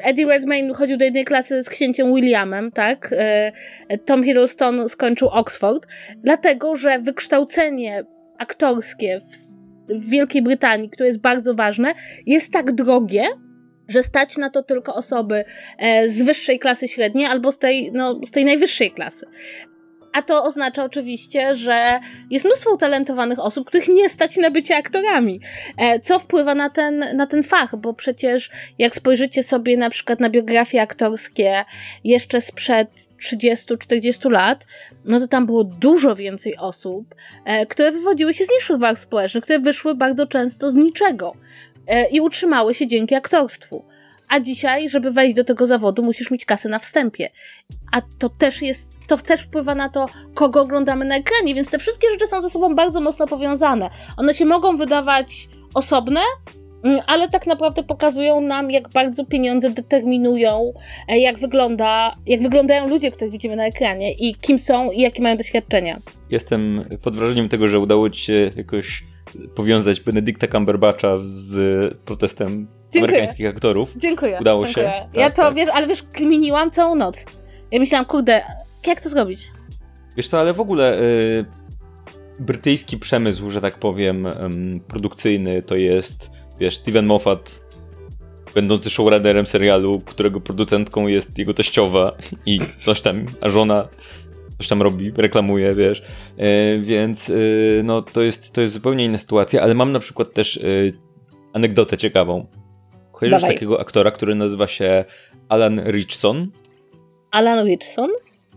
Eddie Redmayne chodził do jednej klasy z księciem Williamem, tak? Tom Hiddleston skończył Oxford, dlatego że wykształcenie aktorskie w, w Wielkiej Brytanii, które jest bardzo ważne, jest tak drogie, że stać na to tylko osoby e, z wyższej klasy średniej albo z tej, no, z tej najwyższej klasy. A to oznacza oczywiście, że jest mnóstwo utalentowanych osób, których nie stać na bycie aktorami, e, co wpływa na ten, na ten fach, bo przecież jak spojrzycie sobie na przykład na biografie aktorskie jeszcze sprzed 30-40 lat, no to tam było dużo więcej osób, e, które wywodziły się z niższych warstw społecznych, które wyszły bardzo często z niczego e, i utrzymały się dzięki aktorstwu. A dzisiaj, żeby wejść do tego zawodu, musisz mieć kasę na wstępie. A to też jest, to też wpływa na to, kogo oglądamy na ekranie, więc te wszystkie rzeczy są ze sobą bardzo mocno powiązane. One się mogą wydawać osobne, mm, ale tak naprawdę pokazują nam, jak bardzo pieniądze determinują, e, jak, wygląda, jak wyglądają ludzie, których widzimy na ekranie i kim są i jakie mają doświadczenia. Jestem pod wrażeniem tego, że udało ci się jakoś powiązać Benedykta Cumberbatcha z protestem Dziękuję. amerykańskich aktorów. Dziękuję. Udało dziękuję. się. Tak, ja to, tak. wiesz, ale wiesz, kminiłam całą noc. Ja myślałam, kurde, jak to zrobić? Wiesz co, ale w ogóle y, brytyjski przemysł, że tak powiem, y, produkcyjny to jest, wiesz, Steven Moffat będący showrunnerem serialu, którego producentką jest jego teściowa i coś tam, a żona coś tam robi, reklamuje, wiesz. E, więc e, no, to, jest, to jest zupełnie inna sytuacja, ale mam na przykład też e, anegdotę ciekawą. Kojarzysz Dawaj. takiego aktora, który nazywa się Alan Richson? Alan Richson?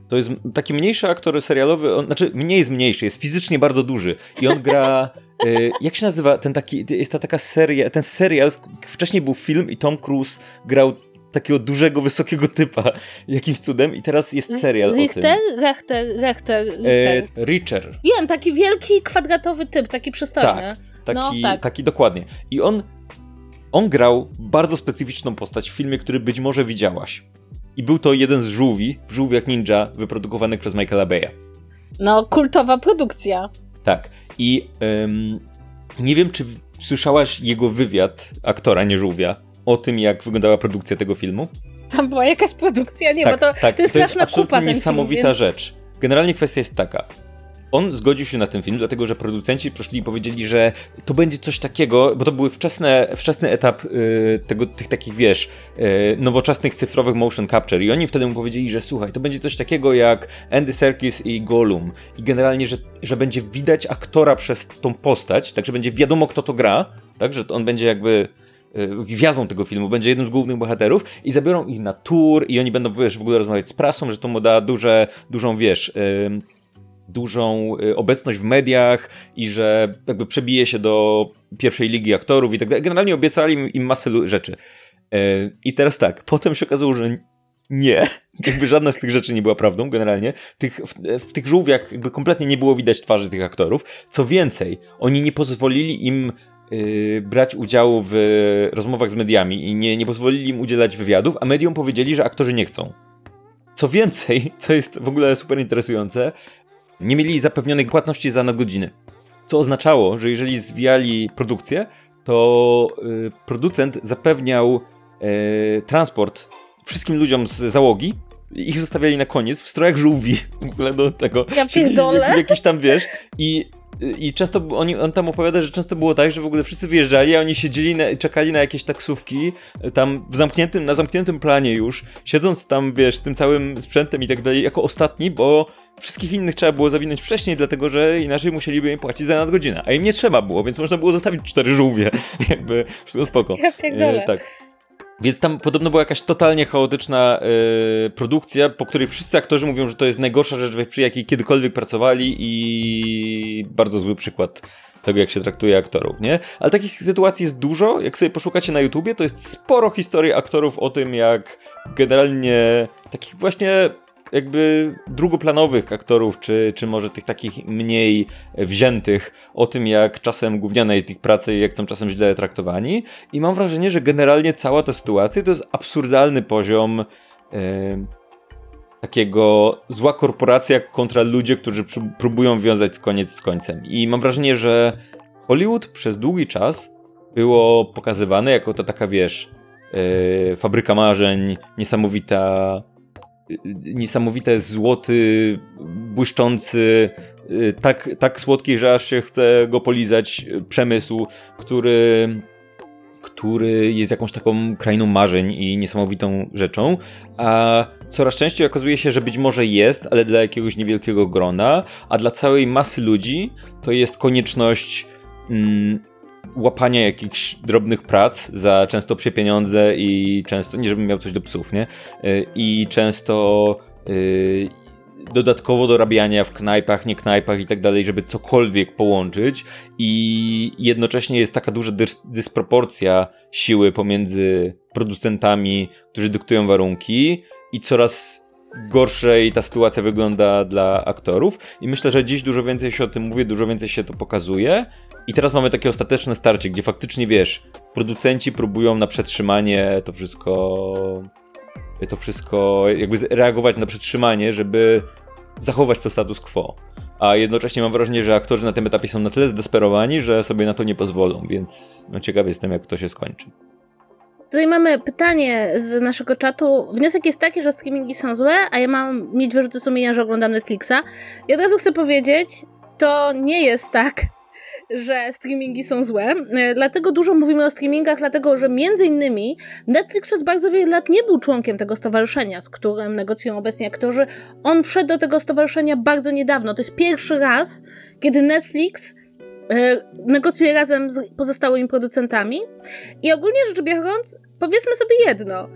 To jest taki mniejszy aktor serialowy, on, znaczy nie jest mniejszy, jest fizycznie bardzo duży i on gra, y, jak się nazywa ten taki, jest ta taka seria, ten serial, wcześniej był film i Tom Cruise grał takiego dużego, wysokiego typa jakimś cudem i teraz jest serial Richter? o tym. Richter, Richter, Richter. E, Richer. Wiem, taki wielki, kwadratowy typ, taki przystojny. Tak, taki, no, tak. taki dokładnie. I on, on grał bardzo specyficzną postać w filmie, który być może widziałaś. I był to jeden z żółwi, w żółwiach ninja, wyprodukowanych przez Michaela Beya. No, kultowa produkcja. Tak. I um, nie wiem, czy słyszałaś jego wywiad, aktora, nie żółwia, o tym, jak wyglądała produkcja tego filmu? Tam była jakaś produkcja? Nie, tak, bo to, tak, to jest straszna to jest kupa niesamowita film, więc... rzecz. Generalnie kwestia jest taka. On zgodził się na ten film, dlatego że producenci przyszli i powiedzieli, że to będzie coś takiego, bo to był wczesne, wczesny etap y, tego, tych takich, wiesz, y, nowoczesnych cyfrowych motion capture. I oni wtedy mu powiedzieli, że słuchaj, to będzie coś takiego jak Andy Serkis i Gollum. I generalnie, że, że będzie widać aktora przez tą postać, także będzie wiadomo, kto to gra, tak, że on będzie jakby Y, gwiazdą tego filmu, będzie jednym z głównych bohaterów i zabiorą ich na tour i oni będą, wiesz, w ogóle rozmawiać z prasą, że to mu da duże, dużą, wiesz, dużą y, obecność w mediach i że jakby przebije się do pierwszej ligi aktorów i tak dalej. Generalnie obiecali im masę rzeczy. Yy, I teraz tak, potem się okazało, że nie, jakby żadna z tych rzeczy nie była prawdą generalnie. Tych, w, w, tych żółwiach jakby kompletnie nie było widać twarzy tych aktorów. Co więcej, oni nie pozwolili im yy, brać udziału w rozmowach z mediami i nie, nie pozwolili im udzielać wywiadów, a mediom powiedzieli, że aktorzy nie chcą. Co więcej, co jest w ogóle super interesujące, nie mieli zapewnionej płatności za nadgodziny. Co oznaczało, że jeżeli zwijali produkcję, to yy, producent zapewniał yy, transport wszystkim ludziom z załogi, ich zostawiali na koniec w strojach żółwi w ogóle do tego. Ja pierdolę. Jakiś tam, wiesz, i i często oni, on tam opowiada, że często było tak, że w ogóle wszyscy wyjeżdżali, a oni siedzieli i czekali na jakieś taksówki, tam w zamkniętym, na zamkniętym planie już, siedząc tam, wiesz, z tym całym sprzętem i tak dalej, jako ostatni, bo wszystkich innych trzeba było zawinąć wcześniej, dlatego że inaczej musieliby im płacić za nadgodzinę, a im nie trzeba było, więc można było zostawić cztery żółwie, jakby wszystko spoko. Ja e, tak. Więc tam podobno była jakaś totalnie chaotyczna yy, produkcja, po której wszyscy aktorzy mówią, że to jest najgorsza rzecz, przy jakiej kiedykolwiek pracowali i bardzo zły przykład tego, jak się traktuje aktorów, nie? Ale takich sytuacji jest dużo. Jak sobie poszukacie na YouTubie, to jest sporo historii aktorów o tym, jak generalnie takich właśnie jakby drugoplanowych aktorów, czy, czy może tych takich mniej wziętych, o tym jak czasem gówniane jest ich pracy i jak są czasem źle traktowani. I mam wrażenie, że generalnie cała ta sytuacja to jest absurdalny poziom yy, takiego zła korporacja kontra ludzie, którzy próbują wiązać koniec z końcem. I mam wrażenie, że Hollywood przez długi czas było pokazywane jako to taka, wiesz, yy, Fabryka Marzeń, niesamowita niesamowite złoty, błyszczący, tak, tak słodki, że aż się chce go polizać przemysł, który który jest jakąś taką krainą marzeń i niesamowitą rzeczą, a coraz częściej okazuje się, że być może jest, ale dla jakiegoś niewielkiego grona, a dla całej masy ludzi to jest konieczność mm, łapania jakichś drobnych prac za często psie pieniądze i często, nie żebym miał coś do psów, nie? Y, I często y, dodatkowo dorabiania w knajpach, nie knajpach i tak dalej, żeby cokolwiek połączyć i jednocześnie jest taka duża dys dysproporcja siły pomiędzy producentami, którzy dyktują warunki i coraz gorszej ta sytuacja wygląda dla aktorów i myślę, że dziś dużo więcej się o tym mówi, dużo więcej się to pokazuje i teraz mamy takie ostateczne starcie, gdzie faktycznie wiesz, producenci próbują na przetrzymanie to wszystko to wszystko, jakby reagować na przetrzymanie, żeby zachować to status quo. A jednocześnie mam wrażenie, że aktorzy na tym etapie są na tyle zdesperowani, że sobie na to nie pozwolą, więc no ciekawy jestem, jak to się skończy. Tutaj mamy pytanie z naszego czatu. Wniosek jest taki, że streamingi są złe, a ja mam mieć wyrzuty sumienia, że oglądam Netflixa. I od razu chcę powiedzieć, to nie jest tak, że streamingi są złe. E, dlatego dużo mówimy o streamingach, dlatego że między innymi Netflix przez bardzo wiele lat nie był członkiem tego stowarzyszenia, z którym negocjują obecnie aktorzy. On wszedł do tego stowarzyszenia bardzo niedawno. To jest pierwszy raz, kiedy Netflix negocjuje razem z pozostałymi producentami. I ogólnie rzecz biorąc, powiedzmy sobie jedno.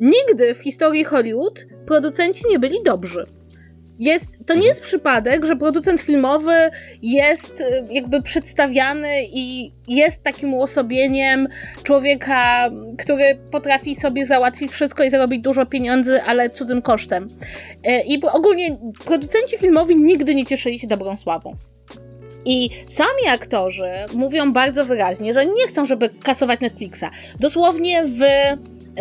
Nigdy w historii Hollywood producenci nie byli dobrzy. Jest, to nie jest przypadek, że producent filmowy jest y, jakby przedstawiany i jest takim uosobieniem człowieka, który potrafi sobie załatwić wszystko i zarobić dużo pieniędzy, ale cudzym kosztem. Y, I ogólnie producenci filmowi nigdy nie cieszyli się dobrą sławą. I sami aktorzy mówią bardzo wyraźnie, że nie chcą, żeby kasować Netflixa. Dosłownie w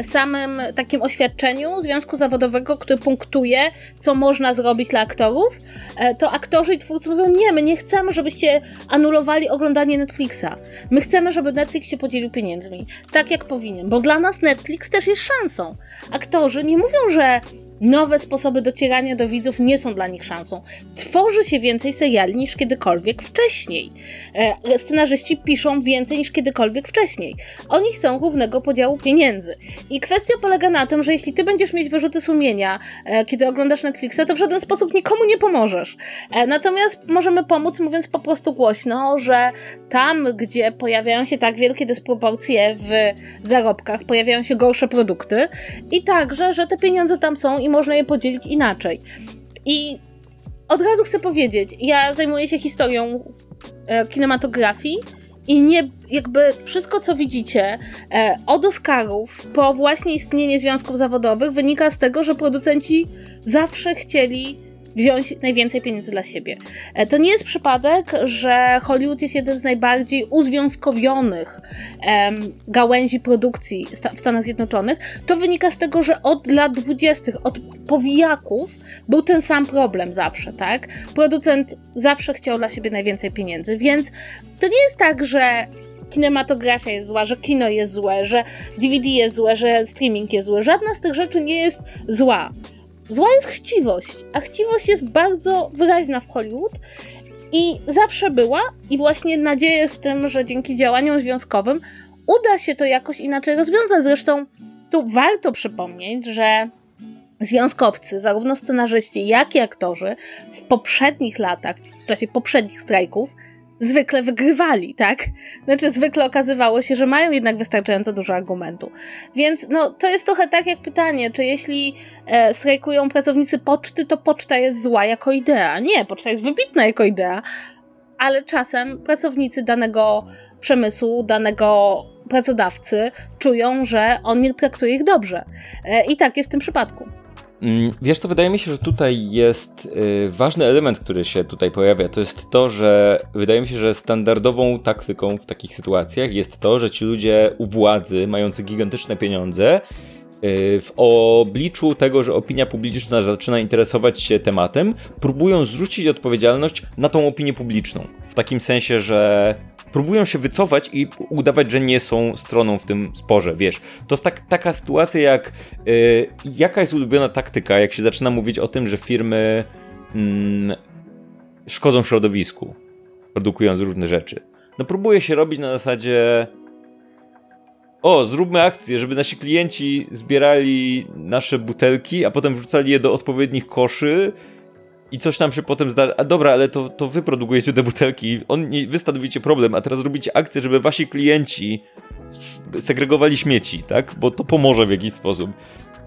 samym takim oświadczeniu Związku Zawodowego, który punktuje, co można zrobić dla aktorów, e, to aktorzy i twórcy mówią, nie, my nie chcemy, żebyście anulowali oglądanie Netflixa. My chcemy, żeby Netflix się podzielił pieniędzmi. Tak jak powinien, bo dla nas Netflix też jest szansą. Aktorzy nie mówią, że Nowe sposoby docierania do widzów nie są dla nich szansą. Tworzy się więcej seriali niż kiedykolwiek wcześniej. E, scenarzyści piszą więcej niż kiedykolwiek wcześniej. Oni chcą równego podziału pieniędzy. I kwestia polega na tym, że jeśli ty będziesz mieć wyrzuty sumienia, e, kiedy oglądasz Netflixa, to w żaden sposób nikomu nie pomożesz. E, natomiast możemy pomóc, mówiąc po prostu głośno, że tam, gdzie pojawiają się tak wielkie dysproporcje w zarobkach, pojawiają się gorsze produkty i także, że te pieniądze tam są i można je podzielić inaczej. I od razu chcę powiedzieć, ja zajmuję się historią e, kinematografii i nie, jakby wszystko, co widzicie e, od Oscarów po właśnie istnienie związków zawodowych wynika z tego, że producenci zawsze chcieli wziąć najwięcej pieniędzy dla siebie. E, to nie jest przypadek, że Hollywood jest jednym z najbardziej uzwiązkowionych em, gałęzi produkcji w Stanach Zjednoczonych. To wynika z tego, że od lat dwudziestych, od powijaków był ten sam problem zawsze, tak? Producent zawsze chciał dla siebie najwięcej pieniędzy, więc to nie jest tak, że kinematografia jest zła, że kino jest złe, że DVD jest złe, że streaming jest zły. Żadna z tych rzeczy nie jest zła. Zła jest chciwość, a chciwość jest bardzo wyraźna w Hollywood i zawsze była i właśnie nadzieję w tym, że dzięki działaniom związkowym uda się to jakoś inaczej rozwiązać. Zresztą tu warto przypomnieć, że związkowcy, zarówno scenarzyści, jak i aktorzy w poprzednich latach, w czasie poprzednich strajków, zwykle wygrywali, tak? Znaczy, zwykle okazywało się, że mają jednak wystarczająco dużo argumentu. Więc, no, to jest trochę tak jak pytanie, czy jeśli e, strajkują pracownicy poczty, to poczta jest zła jako idea. Nie, poczta jest wybitna jako idea, ale czasem pracownicy danego przemysłu, danego pracodawcy czują, że on nie traktuje ich dobrze. E, I tak jest w tym przypadku. Mm, wiesz co, wydaje mi się, że tutaj jest y, ważny element, który się tutaj pojawia. To jest to, że wydaje mi się, że standardową taktyką w takich sytuacjach jest to, że ci ludzie u władzy, mający gigantyczne pieniądze, y, w obliczu tego, że opinia publiczna zaczyna interesować się tematem, próbują zrzucić odpowiedzialność na tą opinię publiczną. W takim sensie, że próbują się wycofać i udawać, że nie są stroną w tym sporze, wiesz. To tak, taka sytuacja jak yy, jaka jest ulubiona taktyka, jak się zaczyna mówić o tym, że firmy yy, szkodzą środowisku, produkując różne rzeczy. No próbuje się robić na zasadzie o, zróbmy akcję, żeby nasi klienci zbierali nasze butelki, a potem wrzucali je do odpowiednich koszy i coś tam się potem zdarzy. A dobra, ale to, to wy produkujecie te butelki, on, nie, wy stanowicie problem, a teraz robicie akcję, żeby wasi klienci segregowali śmieci, tak? Bo to pomoże w jakiś sposób.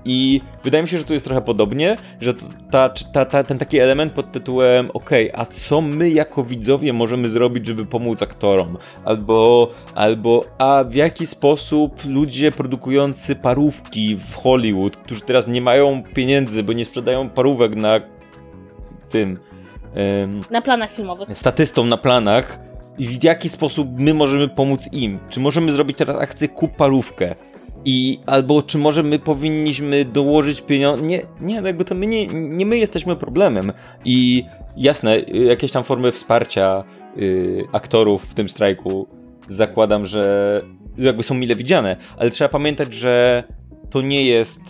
I wydaje mi się, że tu jest trochę podobnie, że ta, ta, ta, ten taki element pod tytułem ok, a co my jako widzowie możemy zrobić, żeby pomóc aktorom? Albo, albo a w jaki sposób ludzie produkujący parówki w Hollywood, którzy teraz nie mają pieniędzy, bo nie sprzedają parówek na tym... na planach filmowych. Statystą na planach, w jaki sposób my możemy pomóc im? Czy możemy zrobić teraz akcję kup parówkę? I albo czy może my powinniśmy dołożyć pieniądze? Nie, nie, jakby to my nie, nie my jesteśmy problemem. I jasne, jakieś tam formy wsparcia yy, aktorów w tym strajku zakładam, że jakby są mile widziane, ale trzeba pamiętać, że to nie jest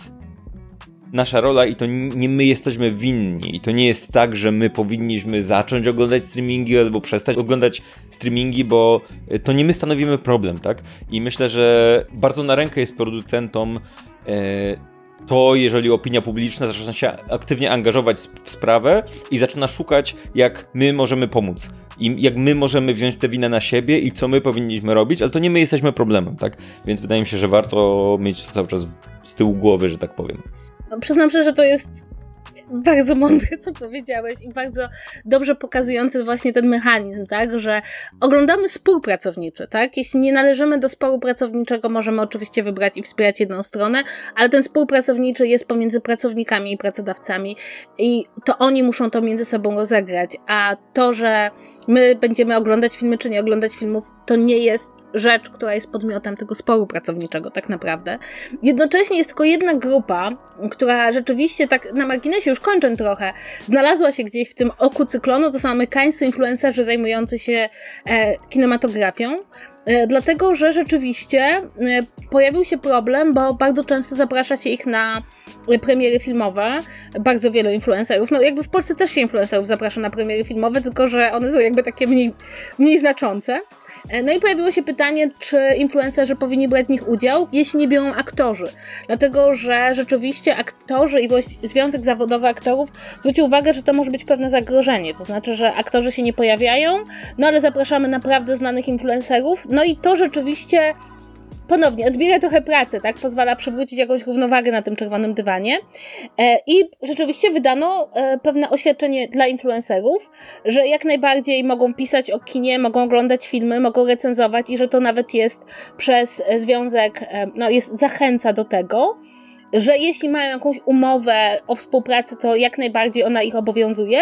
nasza rola i to nie my jesteśmy winni. I to nie jest tak, że my powinniśmy zacząć oglądać streamingi albo przestać oglądać streamingi, bo to nie my stanowimy problem, tak? I myślę, że bardzo na rękę jest producentom e, to, jeżeli opinia publiczna zaczyna się aktywnie angażować w sprawę i zaczyna szukać, jak my możemy pomóc. I jak my możemy wziąć tę winę na siebie i co my powinniśmy robić, ale to nie my jesteśmy problemem, tak? Więc wydaje mi się, że warto mieć to cały czas z tyłu głowy, że tak powiem. No, przyznam szczerze, że to jest bardzo mądre, co powiedziałeś i bardzo dobrze pokazujące właśnie ten mechanizm, tak, że oglądamy spór pracowniczy, tak, jeśli nie należymy do sporu pracowniczego, możemy oczywiście wybrać i wspierać jedną stronę, ale ten spór pracowniczy jest pomiędzy pracownikami i pracodawcami i to oni muszą to między sobą rozegrać, a to, że my będziemy oglądać filmy czy nie oglądać filmów, to nie jest rzecz, która jest podmiotem tego sporu pracowniczego tak naprawdę. Jednocześnie jest tylko jedna grupa, która rzeczywiście tak na marginesie już kończę trochę, znalazła się gdzieś w tym oku cyklonu, to są amerykańscy influencerzy zajmujący się e, kinematografią, e, dlatego, że rzeczywiście e, pojawił się problem, bo bardzo często zaprasza się ich na premiery filmowe, bardzo wielu influencerów, no jakby w Polsce też się influencerów zaprasza na premiery filmowe, tylko że one są jakby takie mniej, mniej znaczące. E, no i pojawiło się pytanie, czy influencerzy powinni brać w nich udział, jeśli nie biorą aktorzy. Dlatego, że rzeczywiście aktorzy i Związek Zawodowy Aktorów zwrócił uwagę, że to może być pewne zagrożenie. To znaczy, że aktorzy się nie pojawiają, no ale zapraszamy naprawdę znanych influencerów. No i to rzeczywiście ponownie odbiera trochę pracy, tak? Pozwala przywrócić jakąś równowagę na tym czerwonym dywanie. E, I rzeczywiście wydano e, pewne oświadczenie dla influencerów, że jak najbardziej mogą pisać o kinie, mogą oglądać filmy, mogą recenzować i że to nawet jest przez związek, e, no jest zachęca do tego że jeśli mają jakąś umowę o współpracy, to jak najbardziej ona ich obowiązuje.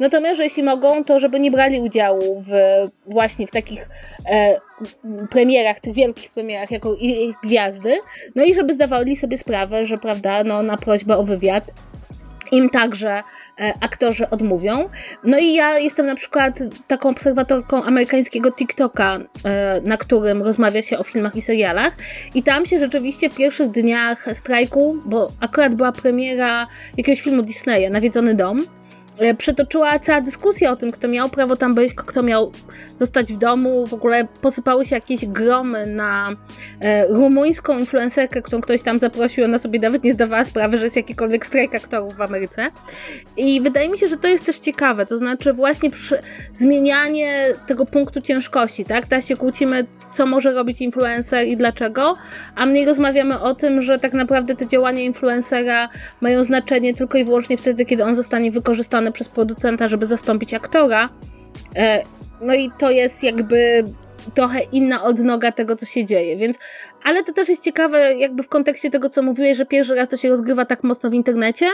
Natomiast, że jeśli mogą, to żeby nie brali udziału w właśnie w takich e, premierach, tych wielkich premierach jako ich gwiazdy. No i żeby zdawali sobie sprawę, że prawda, no na prośbę o wywiad im także e, aktorzy odmówią. No i ja jestem na przykład taką obserwatorką amerykańskiego TikToka, e, na którym rozmawia się o filmach i serialach. I tam się rzeczywiście w pierwszych dniach strajku, bo akurat była premiera jakiegoś filmu Disneya, Nawiedzony Dom, E, przetoczyła cała dyskusja o tym, kto miał prawo tam być, kto miał zostać w domu. W ogóle posypały się jakieś gromy na e, rumuńską influencerkę, którą ktoś tam zaprosił. Ona sobie nawet nie zdawała sprawy, że jest jakikolwiek strajk aktorów w Ameryce. I wydaje mi się, że to jest też ciekawe. To znaczy, właśnie zmienianie tego punktu ciężkości, tak? Teraz się kłócimy, co może robić influencer i dlaczego, a mniej rozmawiamy o tym, że tak naprawdę te działania influencera mają znaczenie tylko i wyłącznie wtedy, kiedy on zostanie wykorzystany przez producenta, żeby zastąpić aktora. E, no i to jest jakby trochę inna odnoga tego, co się dzieje, więc ale to też jest ciekawe jakby w kontekście tego, co mówiłeś, że pierwszy raz to się rozgrywa tak mocno w internecie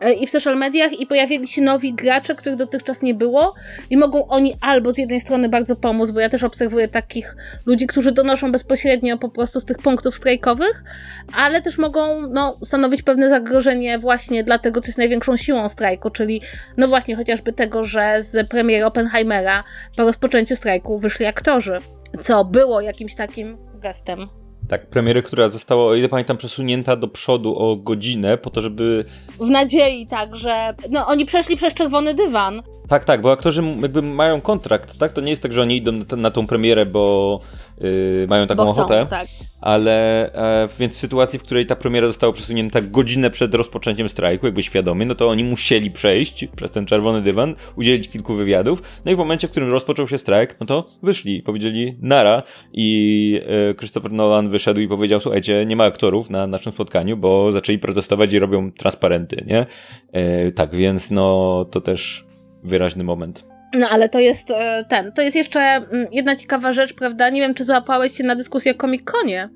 e, i w social mediach i pojawili się nowi gracze, których dotychczas nie było i mogą oni albo z jednej strony bardzo pomóc, bo ja też obserwuję takich ludzi, którzy donoszą bezpośrednio po prostu z tych punktów strajkowych, ale też mogą no, stanowić pewne zagrożenie właśnie dla tego, co jest największą siłą strajku, czyli no właśnie chociażby tego, że z premiery Oppenheimera po rozpoczęciu strajku wyszli aktorzy co było jakimś takim gestem. Tak, premiery, która została, o ile pamiętam, przesunięta do przodu o godzinę, po to, żeby. W nadziei, tak, że. No, oni przeszli przez czerwony dywan. Tak, tak, bo aktorzy jakby mają kontrakt, tak? To nie jest tak, że oni idą na, na tą premierę, bo yy, mają taką chcą, ochotę. Tak. Ale e, więc w sytuacji, w której ta premiera została przesunięta godzinę przed rozpoczęciem strajku, jakby świadomie, no to oni musieli przejść przez ten czerwony dywan, udzielić kilku wywiadów. No i w momencie, w którym rozpoczął się strajk, no to wyszli, powiedzieli nara i e, Christopher Nolan wyszedł i powiedział, słuchajcie, nie ma aktorów na naszym spotkaniu, bo zaczęli protestować i robią transparenty, nie? E, tak, więc no to też wyraźny moment. No ale to jest e, ten, to jest jeszcze mm, jedna ciekawa rzecz, prawda? Nie wiem, czy złapałeś się na dyskusję o Comic-Conie.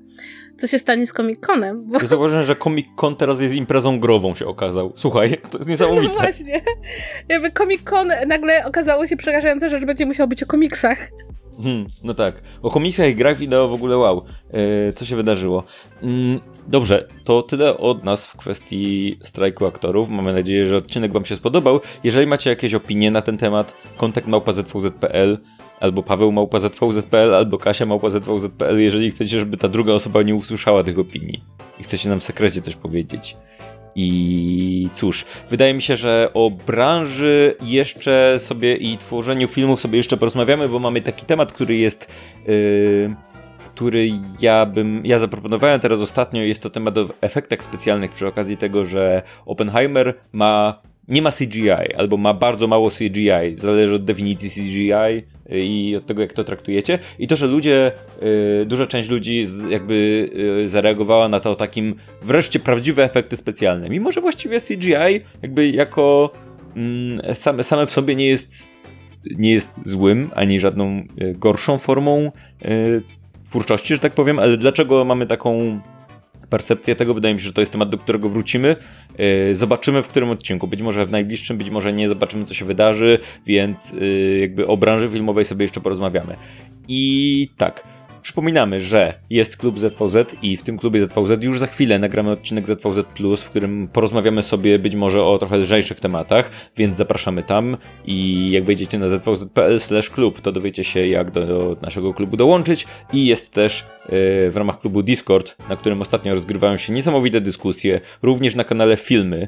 Co się stanie z Comic-Conem? Bo... Ja zauważyłem, że Comic-Con teraz jest imprezą grową się okazał. Słuchaj, to jest niesamowite. No właśnie. Jakby Comic-Con nagle okazało się przerażające, że będzie musiał być o komiksach. Hmm, no tak. O komiksach i grach wideo w ogóle wow. Yy, co się wydarzyło? Yy, dobrze, to tyle od nas w kwestii strajku aktorów. Mamy nadzieję, że odcinek Wam się spodobał. Jeżeli macie jakieś opinie na ten temat, kontakt małpa.zvz.pl albo Paweł małpa.zvz.pl albo Kasia małpa.zvz.pl jeżeli chcecie, żeby ta druga osoba nie usłyszała tych opinii i chcecie nam w sekrecie coś powiedzieć. I cóż, wydaje mi się, że o branży jeszcze sobie i tworzeniu filmów sobie jeszcze porozmawiamy, bo mamy taki temat, który jest. Yy, który ja bym. Ja zaproponowałem teraz ostatnio. Jest to temat o efektach specjalnych przy okazji tego, że Oppenheimer ma nie ma CGI, albo ma bardzo mało CGI, zależy od definicji CGI i od tego, jak to traktujecie. I to, że ludzie, yy, duża część ludzi z, jakby yy, zareagowała na to takim wreszcie prawdziwe efekty specjalne. Mimo, że właściwie CGI jakby jako yy, same, same w sobie nie jest, nie jest złym, ani żadną y, gorszą formą y, twórczości, że tak powiem, ale dlaczego mamy taką percepcję tego. Wydaje mi się, że to jest temat, do którego wrócimy. Yy, zobaczymy w którym odcinku. Być może w najbliższym, być może nie. Zobaczymy, co się wydarzy, więc yy, jakby o branży filmowej sobie jeszcze porozmawiamy. I tak. Przypominamy, że jest klub ZVZ i w tym klubie ZVZ już za chwilę nagramy odcinek ZVZ Plus, w którym porozmawiamy sobie być może o trochę lżejszych tematach, więc zapraszamy tam i jak wejdziecie na zvz.pl/klub, to dowiecie się jak do naszego klubu dołączyć i jest też yy, w ramach klubu Discord, na którym ostatnio rozgrywają się niesamowite dyskusje, również na kanale Filmy,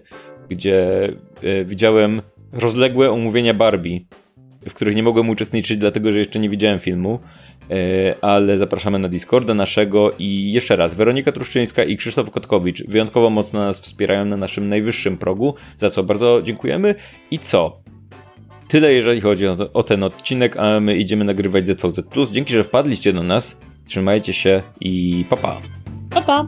gdzie yy, widziałem rozległe omówienia Barbie, w których nie mogłem uczestniczyć, dlatego że jeszcze nie widziałem filmu. E, ale zapraszamy na Discorda naszego i jeszcze raz, Weronika Truszczyńska i Krzysztof Kotkowicz wyjątkowo mocno nas wspierają na naszym najwyższym progu, za co bardzo dziękujemy. I co? Tyle jeżeli chodzi o, o ten odcinek, a my idziemy nagrywać ZVZ+. Dzięki, że wpadliście do nas. Trzymajcie się i papa. Pa, pa.